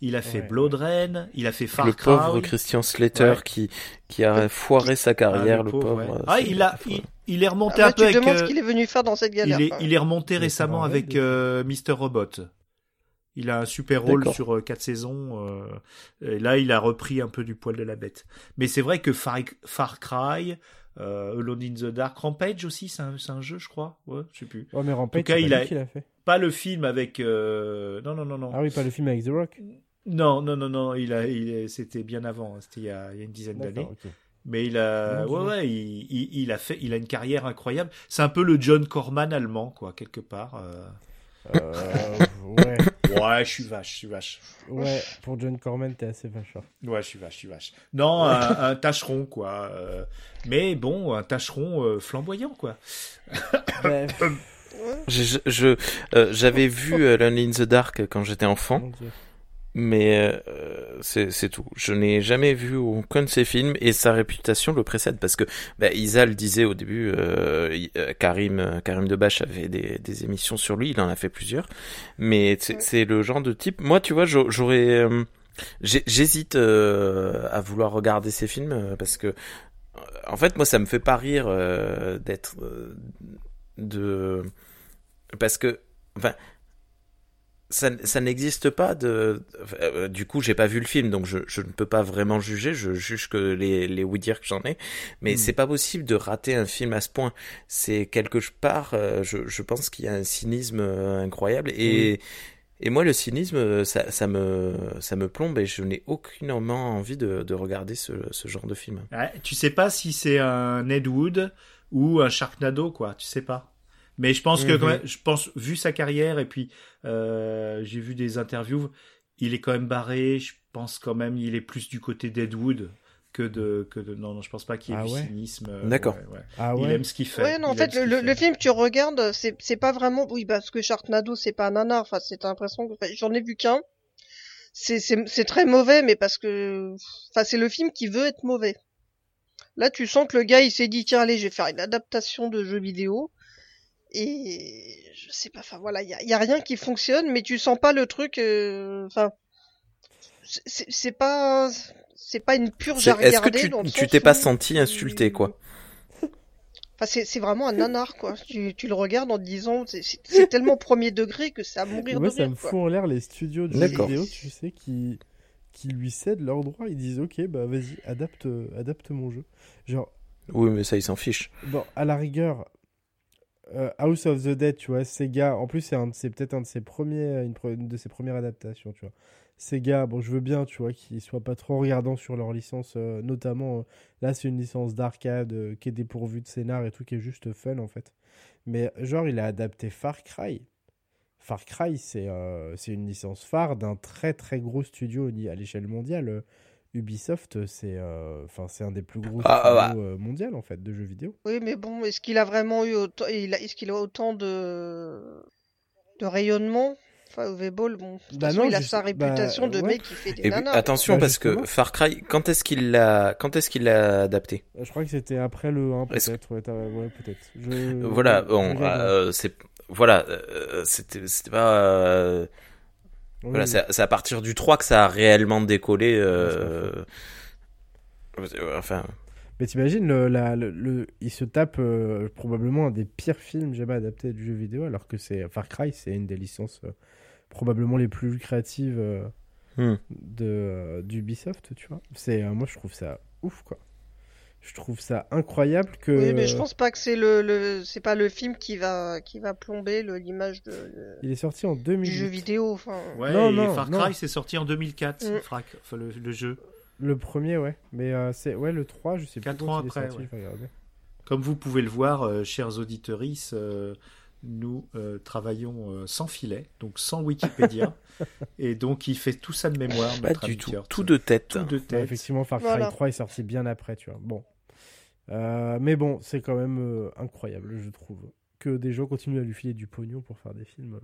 Il a fait Ouais, Blood Rain. Il a fait Far le Cry. pauvre Christian Slater Ouais. qui, qui a foiré sa Ah, carrière, le pauvre. ouais. euh, Ah, il a, il, il est remonté Ah, un bah, peu tu avec. demandes euh, ce qu'il est venu faire dans cette il galère. est, il est remonté Il est récemment Marvel, avec euh, Mr. Robot. Il a un super rôle sur euh, quatre saisons. euh, et là, il a repris un peu du poil de la bête. Mais c'est vrai que Far, Far Cry, euh, Alone in the Dark, Rampage aussi, c'est un, c'est un jeu, je crois. Ouais, je sais plus. Ouais, mais Rampage, En tout cas, il a- l'a fait. Pas le film avec. euh, Non, non, non, non. Ah oui, pas le film avec The Rock. Non, non, non, non. Il a, il c'était bien avant. hein, C'était il y a, il y a une dizaine d'années. Mais il a, ouais, il, il, il a fait, il a une carrière incroyable. C'est un peu le John Corman allemand, quoi, quelque part. euh. Euh, ouais, Ouais, je suis vache, je suis vache. ouais, pour John Corman, t'es assez vacheur. Ouais, je suis vache, je suis vache. Non, un, un tâcheron, quoi. euh, Mais bon, un tâcheron euh, flamboyant, quoi. Bref, Je- je- je- euh, J'avais vu Alone in the Dark quand j'étais enfant, mon Dieu. Mais euh, c'est tout. Je n'ai jamais vu aucun de ses films et sa réputation le précède parce que bah, Isa le disait au début, euh, euh, Karim euh, Karim Debache avait des, des émissions sur lui, il en a fait plusieurs, mais c'est le genre de type. Moi, tu vois, j'au- j'aurais, euh, j'hésite euh, à vouloir regarder ses films parce que en fait, moi, ça me fait pas rire euh, d'être euh, de parce que enfin ça, ça n'existe pas de euh, du coup j'ai pas vu le film donc je, je ne peux pas vraiment juger je juge que les les oui dire que j'en ai mais Mm. c'est pas possible de rater un film à ce point c'est quelque part euh, je, je pense qu'il y a un cynisme euh, incroyable et et moi le cynisme ça, ça me ça me plombe et je n'ai aucunement envie de, de regarder ce, ce genre de film Ouais, tu sais pas si c'est un Ed Wood ou un Sharknado, quoi. Tu sais pas. Mais je pense que, Mhm. quand même, je pense, vu sa carrière et puis euh, j'ai vu des interviews, il est quand même barré. Je pense quand même, il est plus du côté d'Ed Wood que de, que de. Non, non, je pense pas qu'il y ait Ah du ouais cynisme. euh, D'accord. ouais, ouais. Ah Il aime ce qu'il fait. Ouais, non, en fait, le, le- fait. le film que tu regardes, c'est c'est pas vraiment, oui, parce que Sharknado, c'est pas un nanar, enfin, c'est l'impression que, enfin, j'en ai vu qu'un. C'est, c'est, c'est très mauvais, mais parce que, enfin, c'est le film qui veut être mauvais. Là, tu sens que le gars, il s'est dit, tiens, allez, je vais faire une adaptation de jeu vidéo. Et je sais pas, enfin voilà, il y a, y a rien qui fonctionne, mais tu sens pas le truc. euh, Enfin, c'est- pas, c'est pas une purge à Est-ce que regarder. tu t'es pas senti insulté, quoi? Enfin, c'est c'est vraiment un nanar, quoi. Tu, tu le regardes en te disant, c'est- tellement premier degré que c'est à mourir Moi, de ça rire, me quoi. fout en l'air les studios de jeux D'accord. vidéo, tu sais, qui, qui lui cèdent leurs droits. Ils disent, ok, bah vas-y, adapte, adapte mon jeu. Genre, Oui, mais ça, il s'en fiche. bon, à la rigueur, euh, House of the Dead, tu vois, Sega, en plus, c'est un peut-être un de ses premiers, une, de ses premières adaptations, tu vois. Sega, bon, je veux bien, tu vois, qu'ils soient pas trop regardants sur leur licence, euh, notamment, euh, là, c'est une licence d'arcade qui est dépourvue de scénar et tout, qui est juste fun, en fait. Mais, genre, il a adapté Far Cry. Far Cry, c'est une licence phare d'un très très gros studio à l'échelle mondiale. Euh, Ubisoft, c'est euh, enfin c'est un des plus gros Ah, studios euh, mondial en fait de jeux vidéo. Oui, mais bon, est-ce qu'il a vraiment eu autant, est-ce qu'il a autant de, de rayonnement? Enfin, Ball, bon, Bah façon, non, il a juste- sa bah, réputation de ouais. mec qui fait des Et nanas. attention, Bah, parce que. Far Cry, quand est-ce qu'il l'a, quand est-ce qu'il l'a adapté? Euh, Je crois que c'était après le 1 Est-ce peut-être. Ouais, t'as- ouais, peut-être. Je- Voilà, bon, euh, c'est, voilà, euh, c'était, c'était pas, euh, Oui, voilà, c'est à partir du 3 que ça a réellement décollé. Euh... Enfin, Mais t'imagines, le, la- le, le- il se tape euh, probablement un des pires films jamais adaptés du jeu vidéo, alors que c'est Far Cry, c'est une des licences euh, probablement les plus lucratives Hmm. de d'Ubisoft, tu vois. C'est moi je trouve ça ouf quoi. Je trouve ça incroyable que. Oui, mais je pense pas que c'est le, le c'est pas le film qui va, qui va plomber l'image de, de- Il est sorti en du 2008. jeu vidéo. Enfin, Ouais, Non, et non, Far. Cry, c'est sorti en 2004, Mm. Frac, enfin, le, le jeu. Le premier, ouais. Mais euh, c'est ouais le 3, je sais Quatre plus quand ans il est après, sorti, ouais. je vais regarder. Comme vous pouvez le voir, euh, chers auditorices, euh, nous euh, travaillons euh, sans filet, donc sans Wikipédia, et donc il fait tout ça de mémoire. pas notre du tout, Kurt. tout de tête. Tout de Ouais, tête. effectivement, Far Cry Voilà. 3 est sorti bien après, tu vois. Bon. Euh, mais bon, c'est quand même euh, incroyable, je trouve. Que des gens continuent à lui filer du pognon pour faire des films.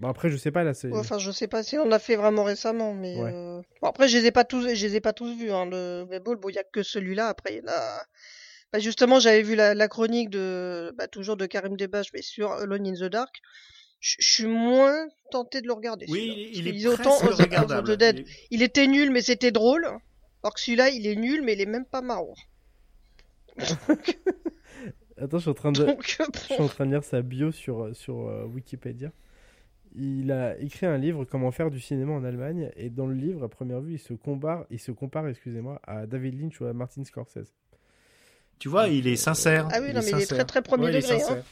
Bon, après, je sais pas, là, c'est. ouais, enfin, je sais pas si on l'a fait vraiment récemment, mais Ouais. euh, bon, après, je les ai pas tous, je les ai pas tous vus. Hein, le Ball, bon, il y a que celui-là. Après, il y en a. Bah, justement, j'avais vu la, la chronique de, bah, toujours de Karim Debache, mais sur Alone in the Dark. Je suis moins tenté de le regarder. Oui, il, est autant regardable. Il est- il était nul, mais c'était drôle. Alors que celui-là, il est nul, mais il est même pas marrant. Attends, je suis en train de. Donc, Je suis en train de lire sa bio sur, sur euh, Wikipédia. Il a écrit un livre Comment faire du cinéma en Allemagne et dans le livre à première vue il se compare, il se compare excusez-moi à David Lynch ou à Martin Scorsese. Tu vois, il est sincère. Ah oui, non, mais il est très, très premier Ouais, il degré, hein.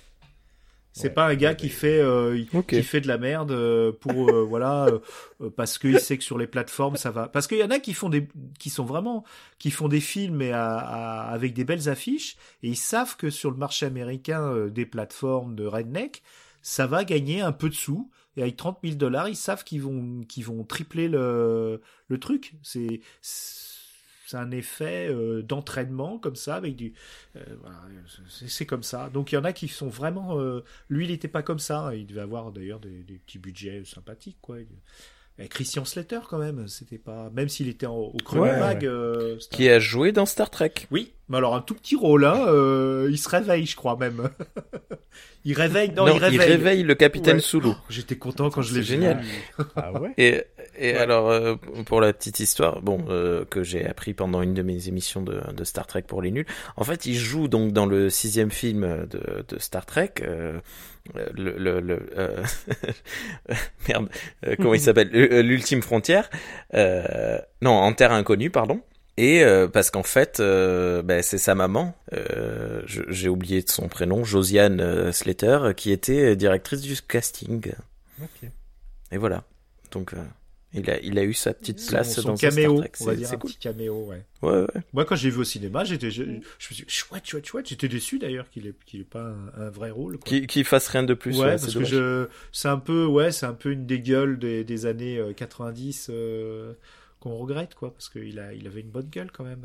C'est Ouais. pas un gars qui fait euh, il- qui fait de la merde euh, pour euh, voilà euh, euh, parce qu'il sait que sur les plateformes ça va parce qu'il y en a qui font des qui sont vraiment qui font des films et à- à- avec des belles affiches et ils savent que sur le marché américain euh, des plateformes de redneck ça va gagner un peu de sous et avec 30 000 dollars ils savent qu'ils vont qu'ils vont tripler le le truc c'est c'est un effet euh, d'entraînement comme ça avec du euh, voilà, c'est- c'est comme ça donc il y en a qui sont vraiment euh, lui il n'était pas comme ça il devait avoir d'ailleurs des, des petits budgets sympathiques quoi Il- et Christian Slater quand même c'était pas même s'il était en- au creux Ouais, de la vague ouais. euh, Qui a joué dans Star Trek. oui, mais alors un tout petit rôle, hein. euh, il se réveille, je crois même. il réveille, non, il réveille. le capitaine Ouais. Sulu. J'étais content quand je l'ai C'est vu. génial. Ah ouais Et, et Ouais. alors, euh, pour la petite histoire, bon, euh, que j'ai appris pendant une de mes émissions de, de Star Trek pour les nuls, en fait, il joue donc dans le sixième film de, de Star Trek, euh, le, le, le merde, comment il s'appelle, l'ultime frontière, non, en terre inconnue, pardon. Et euh, parce qu'en fait, euh, ben, c'est sa maman, euh, j'ai oublié de son prénom, Josiane Slater, qui était directrice du casting. Et voilà. Donc, il, a, il a eu sa petite place son dans un caméo, Star Trek. on va C'est dire un cool. petit caméo, ouais. Ouais, ouais. Moi, quand j'ai vu au cinéma, j'étais, je, je me suis dit, chouette, chouette, chouette. J'étais déçu d'ailleurs qu'il ait, qu'il ait pas un, un vrai rôle. Quoi. Qui, qui fasse rien de plus. ouais, parce que je, c'est un peu, ouais, c'est un peu une des gueules des, des années euh, 90 euh, qu'on regrette, quoi, parce qu'il a, il avait une bonne gueule quand même.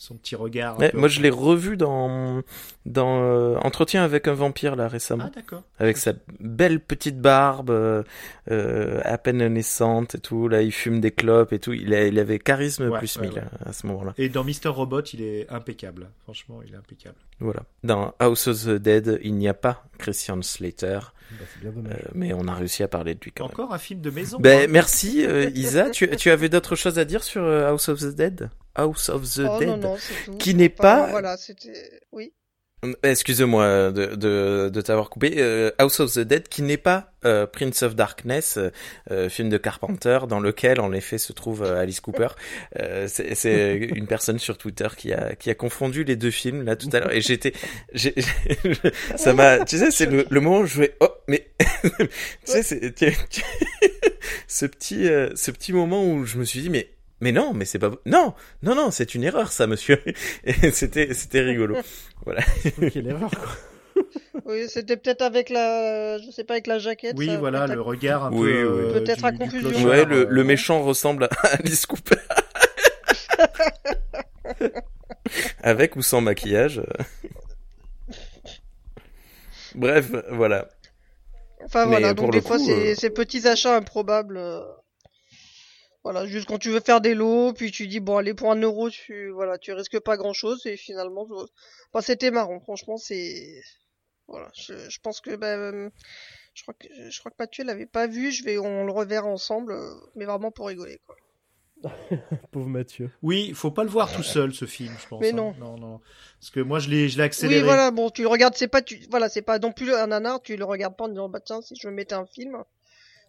Son petit regard. Ouais, moi, je l'ai revu dans dans euh, Entretien avec un vampire là récemment, Ah d'accord. avec sa belle petite barbe euh, euh, à peine naissante et tout. Là, il fume des clopes et tout. Il, a- il avait charisme Ouais, plus ouais, 1000 ouais. à, à ce moment-là. Et dans Mister Robot, il est impeccable. Franchement, il est impeccable. Voilà. Dans House of the Dead, il n'y a pas Christian Slater, Bah, c'est bien euh, mais on a réussi à parler de lui quand même. Encore un film de maison. Ben, hein. merci euh, Isa. tu, tu avais d'autres choses à dire sur House of the Dead? House of the Oh Dead non, non. Qui n'est Enfin, pas- Voilà, c'était. Oui. Excuse-moi de, de, de t'avoir coupé. Euh, House of the Dead, qui n'est pas euh, Prince of Darkness, euh, euh, film de Carpenter, dans lequel en effet se trouve euh, Alice Cooper. C'est une personne sur Twitter qui a qui a confondu les deux films là tout à l'heure et j'étais, ça m'a, tu sais, c'est le, le moment où je vais, oh mais, tu sais, c'est ce petit ce petit moment où je me suis dit mais mais non, mais c'est pas non, non non, c'est une erreur ça monsieur. C'était c'était rigolo. Quelle erreur, quoi. Oui, c'était peut-être avec la. Je sais pas, avec la jaquette. Oui, ça, voilà, le regard un Oui, peu. oui. euh, Peut-être à confusion. clochard, Ouais, le, le euh, méchant ressemble à Alice Cooper. Avec ou sans maquillage. euh. Bref, voilà. Enfin Mais voilà, pour donc des fois, ces, euh, ces petits achats improbables. Euh, Voilà, juste quand tu veux faire des lots, puis tu dis, bon, allez, pour un euro, tu, voilà, tu risques pas grand chose, et finalement, je- enfin, c'était marrant, franchement, c'est, voilà, je, je pense que, bah, euh, je crois que, je crois que Mathieu l'avait pas vu, je vais, on le reverra ensemble, euh, mais vraiment pour rigoler, quoi. Pauvre Mathieu. Oui, faut pas le voir tout seul ce film, je pense. Mais hein. non. non, non. Parce que moi, je l'ai, je l'ai accéléré. Oui, voilà, bon, tu le regardes, c'est pas, tu, voilà, c'est pas non plus un nanar, tu le regardes pas en disant, bah, tiens, si je me mettais un film.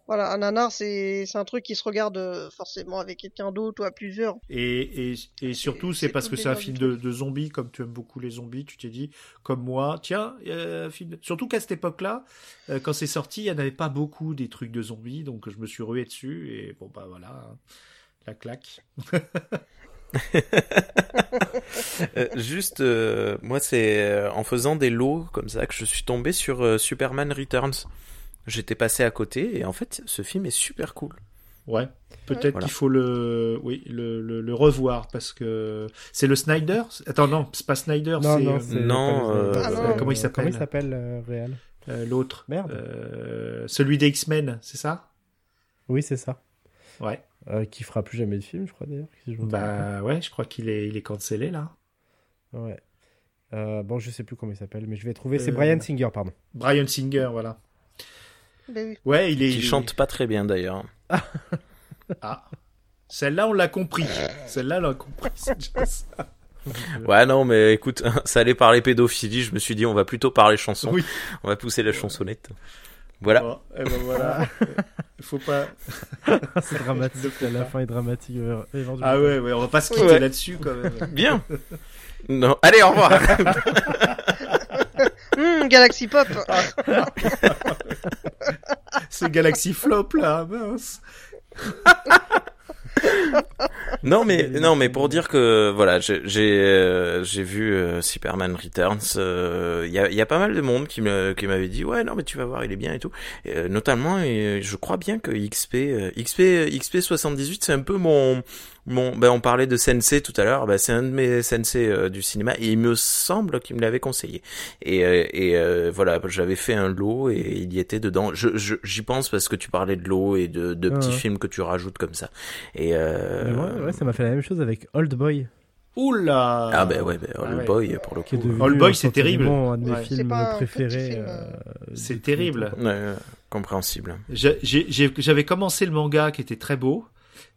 Voilà, un nanar, c'est, c'est un truc qui se regarde euh, forcément avec quelqu'un d'autre ou à plusieurs. Et, et, et surtout, C'est- parce que c'est un film de, de zombies, comme tu aimes beaucoup les zombies, tu t'es dit, comme moi, tiens, euh, film surtout qu'à cette époque-là, euh, quand c'est sorti, il n'y en avait pas beaucoup des trucs de zombies, donc je me suis rué dessus, et bon, bah voilà, hein, la claque. Euh, juste, euh, moi, c'est euh, en faisant des lots comme ça que je suis tombé sur euh, Superman Returns. J'étais passé à côté et en fait, ce film est super cool. Ouais, peut-être Voilà. qu'il faut le, oui, le, le, le revoir, parce que c'est le Snyder? Attends, non, c'est pas Snyder, Non, c'est non, euh, non, euh, Ah non. comment il s'appelle Comment il s'appelle, euh, Réal euh, l'autre? Merde. Euh, celui des X-Men, c'est ça? Oui, c'est ça. Ouais. Euh, qui fera plus jamais de film, je crois d'ailleurs. Si. Bah ouais, je crois qu'il est, il est cancellé là. Ouais. Euh, bon, je sais plus comment il s'appelle, mais je vais trouver. C'est Euh, Brian Singer, pardon. Brian Singer, voilà. Ben oui. Ouais, il est. Qui il chante pas très bien d'ailleurs. Ah. Celle-là, on l'a compris. Celle-là, on l'a compris. c'est déjà ça. Ouais, non, mais écoute, ça allait parler pédophilie. Je me suis dit, on va plutôt parler chanson. Oui. On va pousser la chansonnette. Voilà. Bon, eh ben voilà. Il faut pas. c'est dramatique. la fin est dramatique. euh. Ah ouais, ouais, on va pas se quitter Ouais. là-dessus quand même. Bien. Non. Allez, au revoir. Galaxy Pop. C'est Galaxy Flop là, mince. Non mais non mais pour dire que voilà j'ai j'ai euh, j'ai vu euh, Superman Returns euh, il y a il y a pas mal de monde qui me qui m'avait dit ouais non mais tu vas voir il est bien et tout Et, euh, notamment et je crois bien que XP euh, XP XP 78 c'est un peu mon mon ben on parlait de Sensei tout à l'heure ben c'est un de mes Sensei euh, du cinéma et il me semble qu'il me l'avait conseillé et euh, et euh, voilà j'avais fait un lot et il y était dedans je je- j'y pense parce que tu parlais de l'eau et de de Ah petits ouais. films que tu rajoutes comme ça et euh, ouais, ouais, ça m'a fait la même chose avec Old Boy. Oula. Ah ben ouais, ben Ah ouais. Boy pour le coup. Old Boy, c'est instantanément un de mes Ouais. Films préférés. film, euh, C'est terrible. Ouais, compréhensible. J'avais commencé le manga qui était très beau.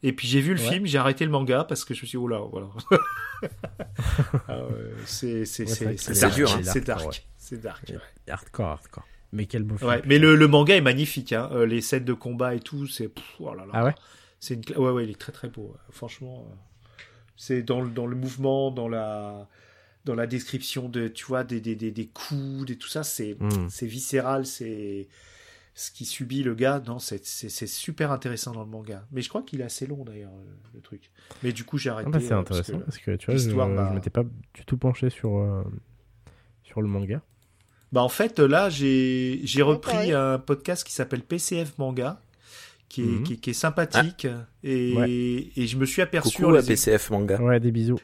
Et puis j'ai vu le Ouais. film, j'ai arrêté le manga parce que je me suis dit, oh là, voilà. Ah c'est Ouais, c'est dark, dur, hein. c'est dark, ouais. c'est dark. ouais. Hardcore, hardcore. Mais quel beau film. Mais le, le manga est magnifique, hein. Euh, les scènes de combat et tout, c'est oh là là. Ah ouais? C'est une cla- ouais ouais, il est très très beau. Franchement, euh, c'est dans le dans le mouvement, dans la dans la description de tu vois des des des, des coups, des tout ça, c'est Mm. c'est viscéral, c'est ce qui subit le gars. Non, c'est c'est c'est super intéressant dans le manga. Mais je crois qu'il est assez long d'ailleurs euh, le truc. Mais du coup, j'ai arrêté. Ah bah, c'est euh, parce intéressant que- parce que tu vois, je, l'histoire m'a- je m'étais pas du tout penché sur, euh, sur le manga. Bah en fait là j'ai j'ai Ouais, repris pareil. un podcast qui s'appelle PCF Manga qui est, Mhm. qui, qui est sympathique et, Ouais. et je me suis aperçu Coucou en à les- PCF Manga. Ouais, des bisous.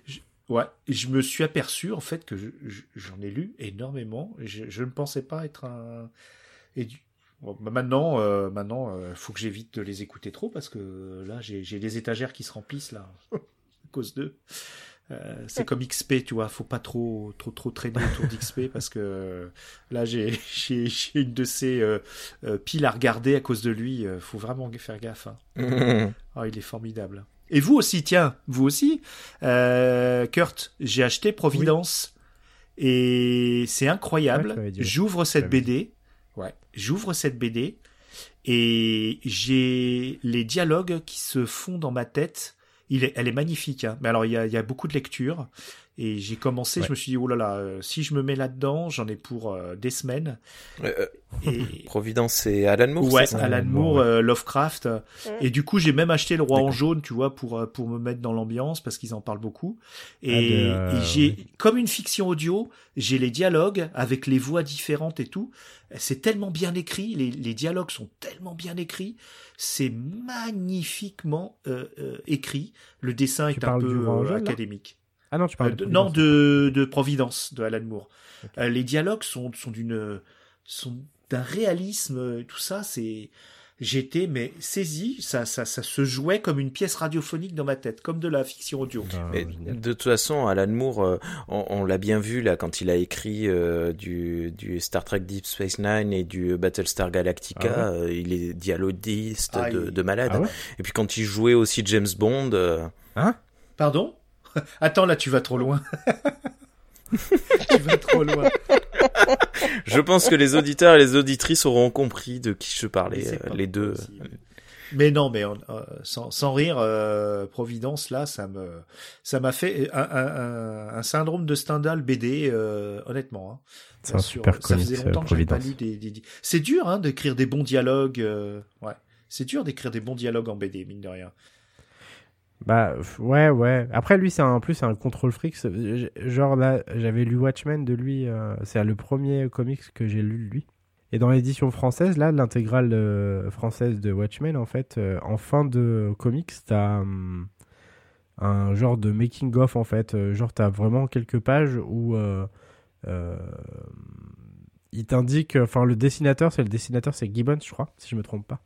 Ouais, et je me suis aperçu en fait que je- je- j'en ai lu énormément. Je, je ne pensais pas être un. Et du- bon, bah maintenant, euh, maintenant, euh, faut que j'évite de les écouter trop parce que là, j'ai des étagères qui se remplissent là à cause d'eux. Euh, c'est comme XP, tu vois, faut pas trop, trop, trop traîner autour d'XP parce que euh, là, j'ai, j'ai, j'ai une de ces euh, euh, piles à regarder à cause de lui. euh, faut vraiment faire gaffe. Hein. Ah, il est formidable. Et vous aussi, tiens, vous aussi, euh, Kurt, j'ai acheté Providence et c'est incroyable. ouais. J'ouvre cette BD, ouais, j'ouvre cette BD et j'ai les dialogues qui se font dans ma tête. Il est, elle est magnifique. Hein. Mais alors, il y a, il y a beaucoup de lectures. Et j'ai commencé, Ouais. je me suis dit, oh là là, euh, si je me mets là-dedans, j'en ai pour euh, des semaines. Euh, Et, Providence, c'est Alan Moore, ouais, c'est ça Alan Alan Moore, ouais. euh, Lovecraft. Et du coup, j'ai même acheté Le Roi en jaune, tu vois, pour pour me mettre dans l'ambiance parce qu'ils en parlent beaucoup. Et, Ah, euh, et j'ai oui. comme une fiction audio, j'ai les dialogues avec les voix différentes et tout. C'est tellement bien écrit, les, les dialogues sont tellement bien écrits, c'est magnifiquement euh, euh, écrit. Le dessin Tu est un peu euh, jaune, académique. Ah non, tu Euh, parles de- de non, Providence. de, de Providence, de Alan Moore. Euh, les dialogues sont, sont d'une, sont d'un réalisme, euh, tout ça, c'est, j'étais, mais saisi, ça, ça, ça se jouait comme une pièce radiophonique dans ma tête, comme de la fiction audio. Ben, Mais de toute façon, Alan Moore, euh, on, on l'a bien vu là quand il a écrit euh, du, du Star Trek Deep Space Nine et du Battlestar Galactica. Ah euh, il est dialoguiste Ah, de, il- de malade. Ah ouais Et puis quand il jouait aussi James Bond, euh, Pardon? Attends, là, tu vas trop loin. tu vas trop loin. je pense que les auditeurs et les auditrices auront compris de qui je parlais, euh, les deux. possible. Mais non, mais on- euh, sans, sans rire, euh, Providence, là, ça me, ça m'a fait un, un, un, un syndrome de Stendhal BD, euh, honnêtement. Hein. C'est un Sur- super ça faisait longtemps que j'avais pas Providence. lu des, des- des- C'est dur, hein, d'écrire des bons dialogues. euh, ouais, c'est dur d'écrire des bons dialogues en BD, mine de rien. Bah ouais ouais. Après lui c'est en plus un contrôle freak. Genre là j'avais lu Watchmen de lui. euh, c'est le premier comics que j'ai lu de lui. Et dans l'édition française là l'intégrale euh, française de Watchmen en fait euh, en fin de comics t'as hum, un genre de making of en fait. Genre t'as vraiment quelques pages où il t'indique. Enfin le dessinateur c'est le dessinateur c'est Gibbons je crois si je me trompe pas.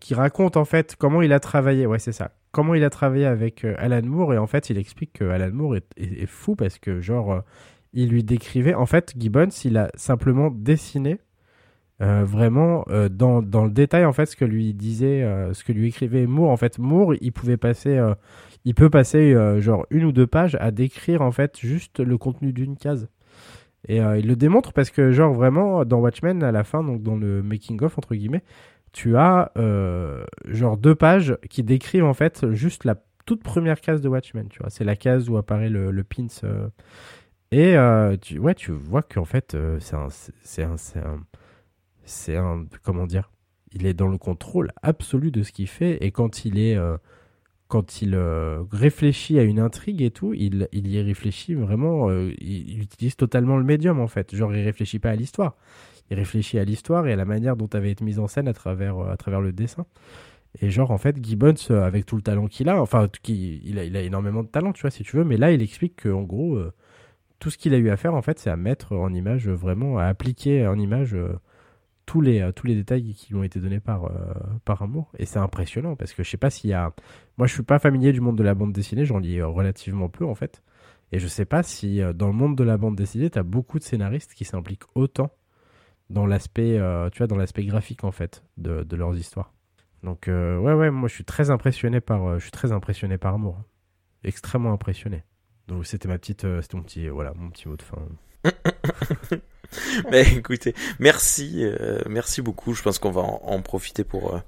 qui raconte en fait comment il a travaillé. Ouais, c'est ça. Comment il a travaillé avec euh, Alan Moore et en fait, il explique que Alan Moore est, fou parce que genre, euh, il lui décrivait. En fait, Gibbons, il a simplement dessiné euh, vraiment dans, dans le détail en fait ce que lui disait, ce que lui écrivait Moore. En fait, Moore, il pouvait passer, il peut passer genre une ou deux pages à décrire en fait juste le contenu d'une case. Et il le démontre parce que genre vraiment dans Watchmen à la fin, donc dans le making of entre guillemets tu as euh, genre deux pages qui décrivent en fait juste la toute première case de Watchmen, tu vois. C'est la case où apparaît le, le pins. euh, et euh, tu, ouais, tu vois qu'en fait, c'est un, c'est un, c'est un, un, comment dire, il est dans le contrôle absolu de ce qu'il fait et quand il est, quand il réfléchit à une intrigue et tout, il, il y réfléchit vraiment, il, il utilise totalement le médium en fait. Genre, il réfléchit pas à l'histoire il réfléchit à l'histoire et à la manière dont avait été mise en scène à travers, euh, à travers le dessin. Et genre, en fait, Gibbons, euh, avec tout le talent qu'il a, enfin, qui, il, a, il a énormément de talent, tu vois, si tu veux, mais là, il explique qu'en gros, euh, tout ce qu'il a eu à faire, en fait, c'est à mettre en image, vraiment, à appliquer en image tous, les, tous les détails qui lui ont été donnés par, par Amour. Et c'est impressionnant, parce que je sais pas s'il y a. Moi, je suis pas familier du monde de la bande dessinée, j'en lis relativement peu, en fait. Et je sais pas si dans le monde de la bande dessinée, tu as beaucoup de scénaristes qui s'impliquent autant dans l'aspect euh, tu vois dans l'aspect graphique en fait de, de leurs histoires. Donc euh, ouais ouais moi je suis très impressionné par euh, je suis très impressionné par Amour extrêmement impressionné. Donc c'était ma petite euh, c'était mon petit voilà mon petit mot de fin. Mais écoutez, merci, merci beaucoup. Je pense qu'on va en, profiter pour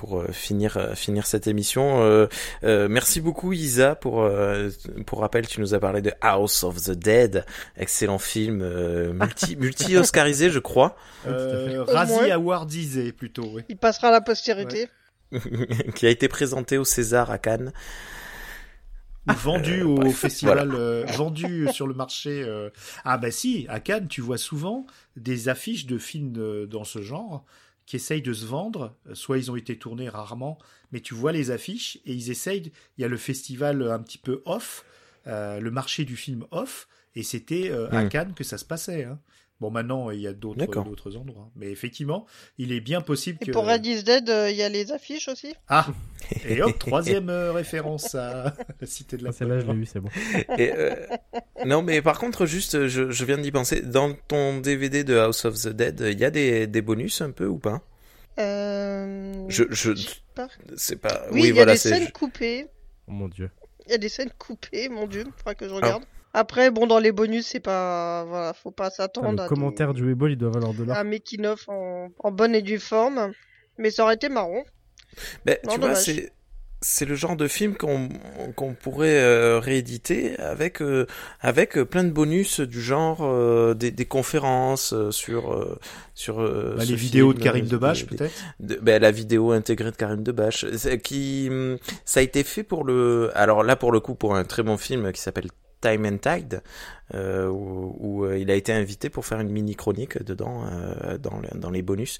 pour euh, finir euh, finir cette émission. Euh, euh, merci beaucoup Isa pour euh, pour rappel. Tu nous as parlé de House of the Dead, excellent film euh, multi multi oscarisé, je crois, Euh, Razzie. Awardisé, plutôt, oui. Il passera à la postérité. qui a été présenté au César à Cannes. Vendu Euh, au bref, festival, euh, vendu sur le marché. euh. Ah bah si, à Cannes, tu vois souvent des affiches de films de- dans ce genre qui essayent de se vendre. Soit ils ont été tournés rarement, mais tu vois les affiches et ils essayent. Il y a le festival un petit peu off euh, le marché du film off, et c'était euh, à Mm. Cannes que ça se passait. hein. Bon, maintenant, il y a d'autres endroits. Mais effectivement, il est bien possible Et que... pour Red is Dead, euh, il y a les affiches aussi. Ah Et hop, troisième euh, référence à la cité de la Ah, Celle-là, je l'ai eu, c'est bon. Et, euh, non, mais par contre, juste, je, je viens d'y penser. Dans ton DVD de House of the Dead, il y a des, des bonus un peu ou pas? Euh... Je, je, sais pas. c'est pas. Oui, il y a voilà, des c'est. scènes coupées. Oh mon dieu. Il y a des scènes coupées, mon dieu. Faudra Ah. que je regarde. Après, bon, dans les bonus, c'est pas, voilà, faut pas s'attendre le à commentaire du Webull, il doit valoir de des... l'or. un making of en... en bonne et due forme. Mais ça aurait été marrant. Ben, Non, tu vois, c'est c'est le genre de film qu'on qu'on pourrait euh, rééditer avec euh, avec euh, plein de bonus du genre euh, des, des conférences euh, sur euh, sur euh, Bah, les vidéos de Karim Debache, des- peut-être de- ben, la vidéo intégrée de Karim Debache, c'est- qui ça a été fait pour le, alors là pour le coup pour un très bon film qui s'appelle Time and Tide, euh, où, euh, il a été invité pour faire une mini chronique dedans, euh, dans, dans les bonus,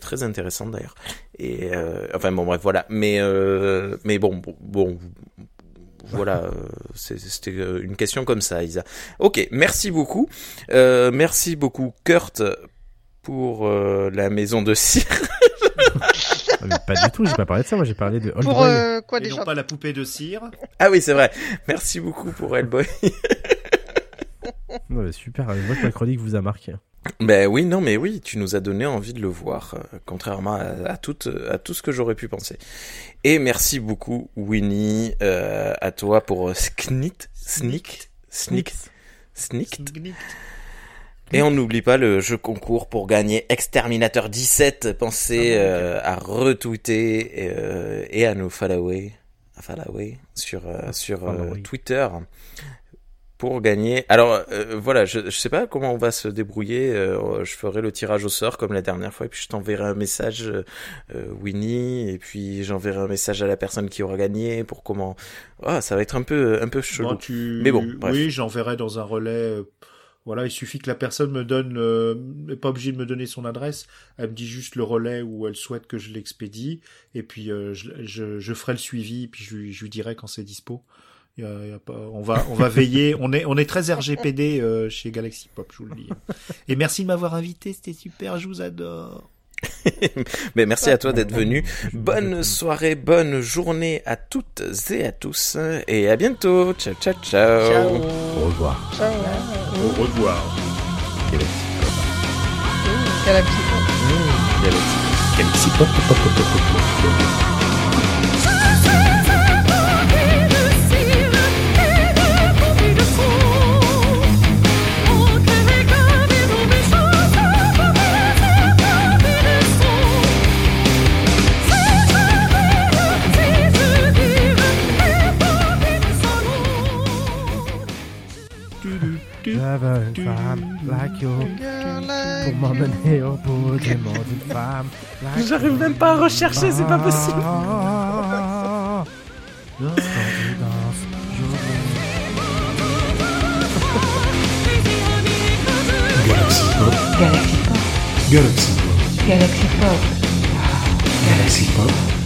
très intéressante d'ailleurs. Et enfin bon bref voilà, mais mais bon bon, voilà, c'était une question comme ça, Isa. Ok, merci beaucoup, merci beaucoup Kurt pour la maison de cire. Pas du tout, j'ai pas parlé de ça, moi j'ai parlé de Pour Boy. euh, quoi Et déjà non pas la poupée de cire. Ah oui, c'est vrai. Merci beaucoup pour Hellboy. Non, mais super, je vois que ma chronique vous a marqué. ben oui, non, mais oui, tu nous as donné envie de le voir, euh, contrairement à, à tout, euh, à tout ce que j'aurais pu penser. Et merci beaucoup, Winnie, euh, à toi pour euh, Sknit, Sneak, Sneak, Sneak. Et on n'oublie pas le jeu concours pour gagner Exterminator 17. Pensez Ah euh, à retweeter euh, et à nous follower, à follower sur euh, sur euh. Twitter pour gagner. Alors euh, voilà, je je sais pas comment on va se débrouiller. euh, je ferai le tirage au sort comme la dernière fois et puis je t'enverrai un message Winnie et puis j'enverrai un message à la personne qui aura gagné pour comment. Ah, ça va être un peu un peu chelou. Bon, tu... Mais bon, bref. Oui, j'enverrai dans un relais. Voilà, il suffit que la personne me donne, euh, n'est pas obligée de me donner son adresse. Elle me dit juste le relais où elle souhaite que je l'expédie, et puis euh, je, je, je ferai le suivi, puis je, lui- je lui dirai quand c'est dispo. Il y a- il y a pas, on va, on va veiller. On est, on est très RGPD euh, chez Galaxy Pop, je vous le dis. Et merci de m'avoir invité, c'était super, je vous adore. Mais merci à toi d'être venu. Bonne soirée, bonne journée à toutes et à tous. Et à bientôt. Ciao, ciao, ciao. Ciao. Au revoir. Ciao. Au revoir. Galaxy. Galaxy Pop, pop, pop, pop, J'avais une femme like you pour m'emmener au bout du monde, une femme like J'arrive même pas à rechercher, c'est pas possible. Galaxy Pop. Galaxy Pop. Galaxy Pop. Galaxy Pop. Galaxy Pop.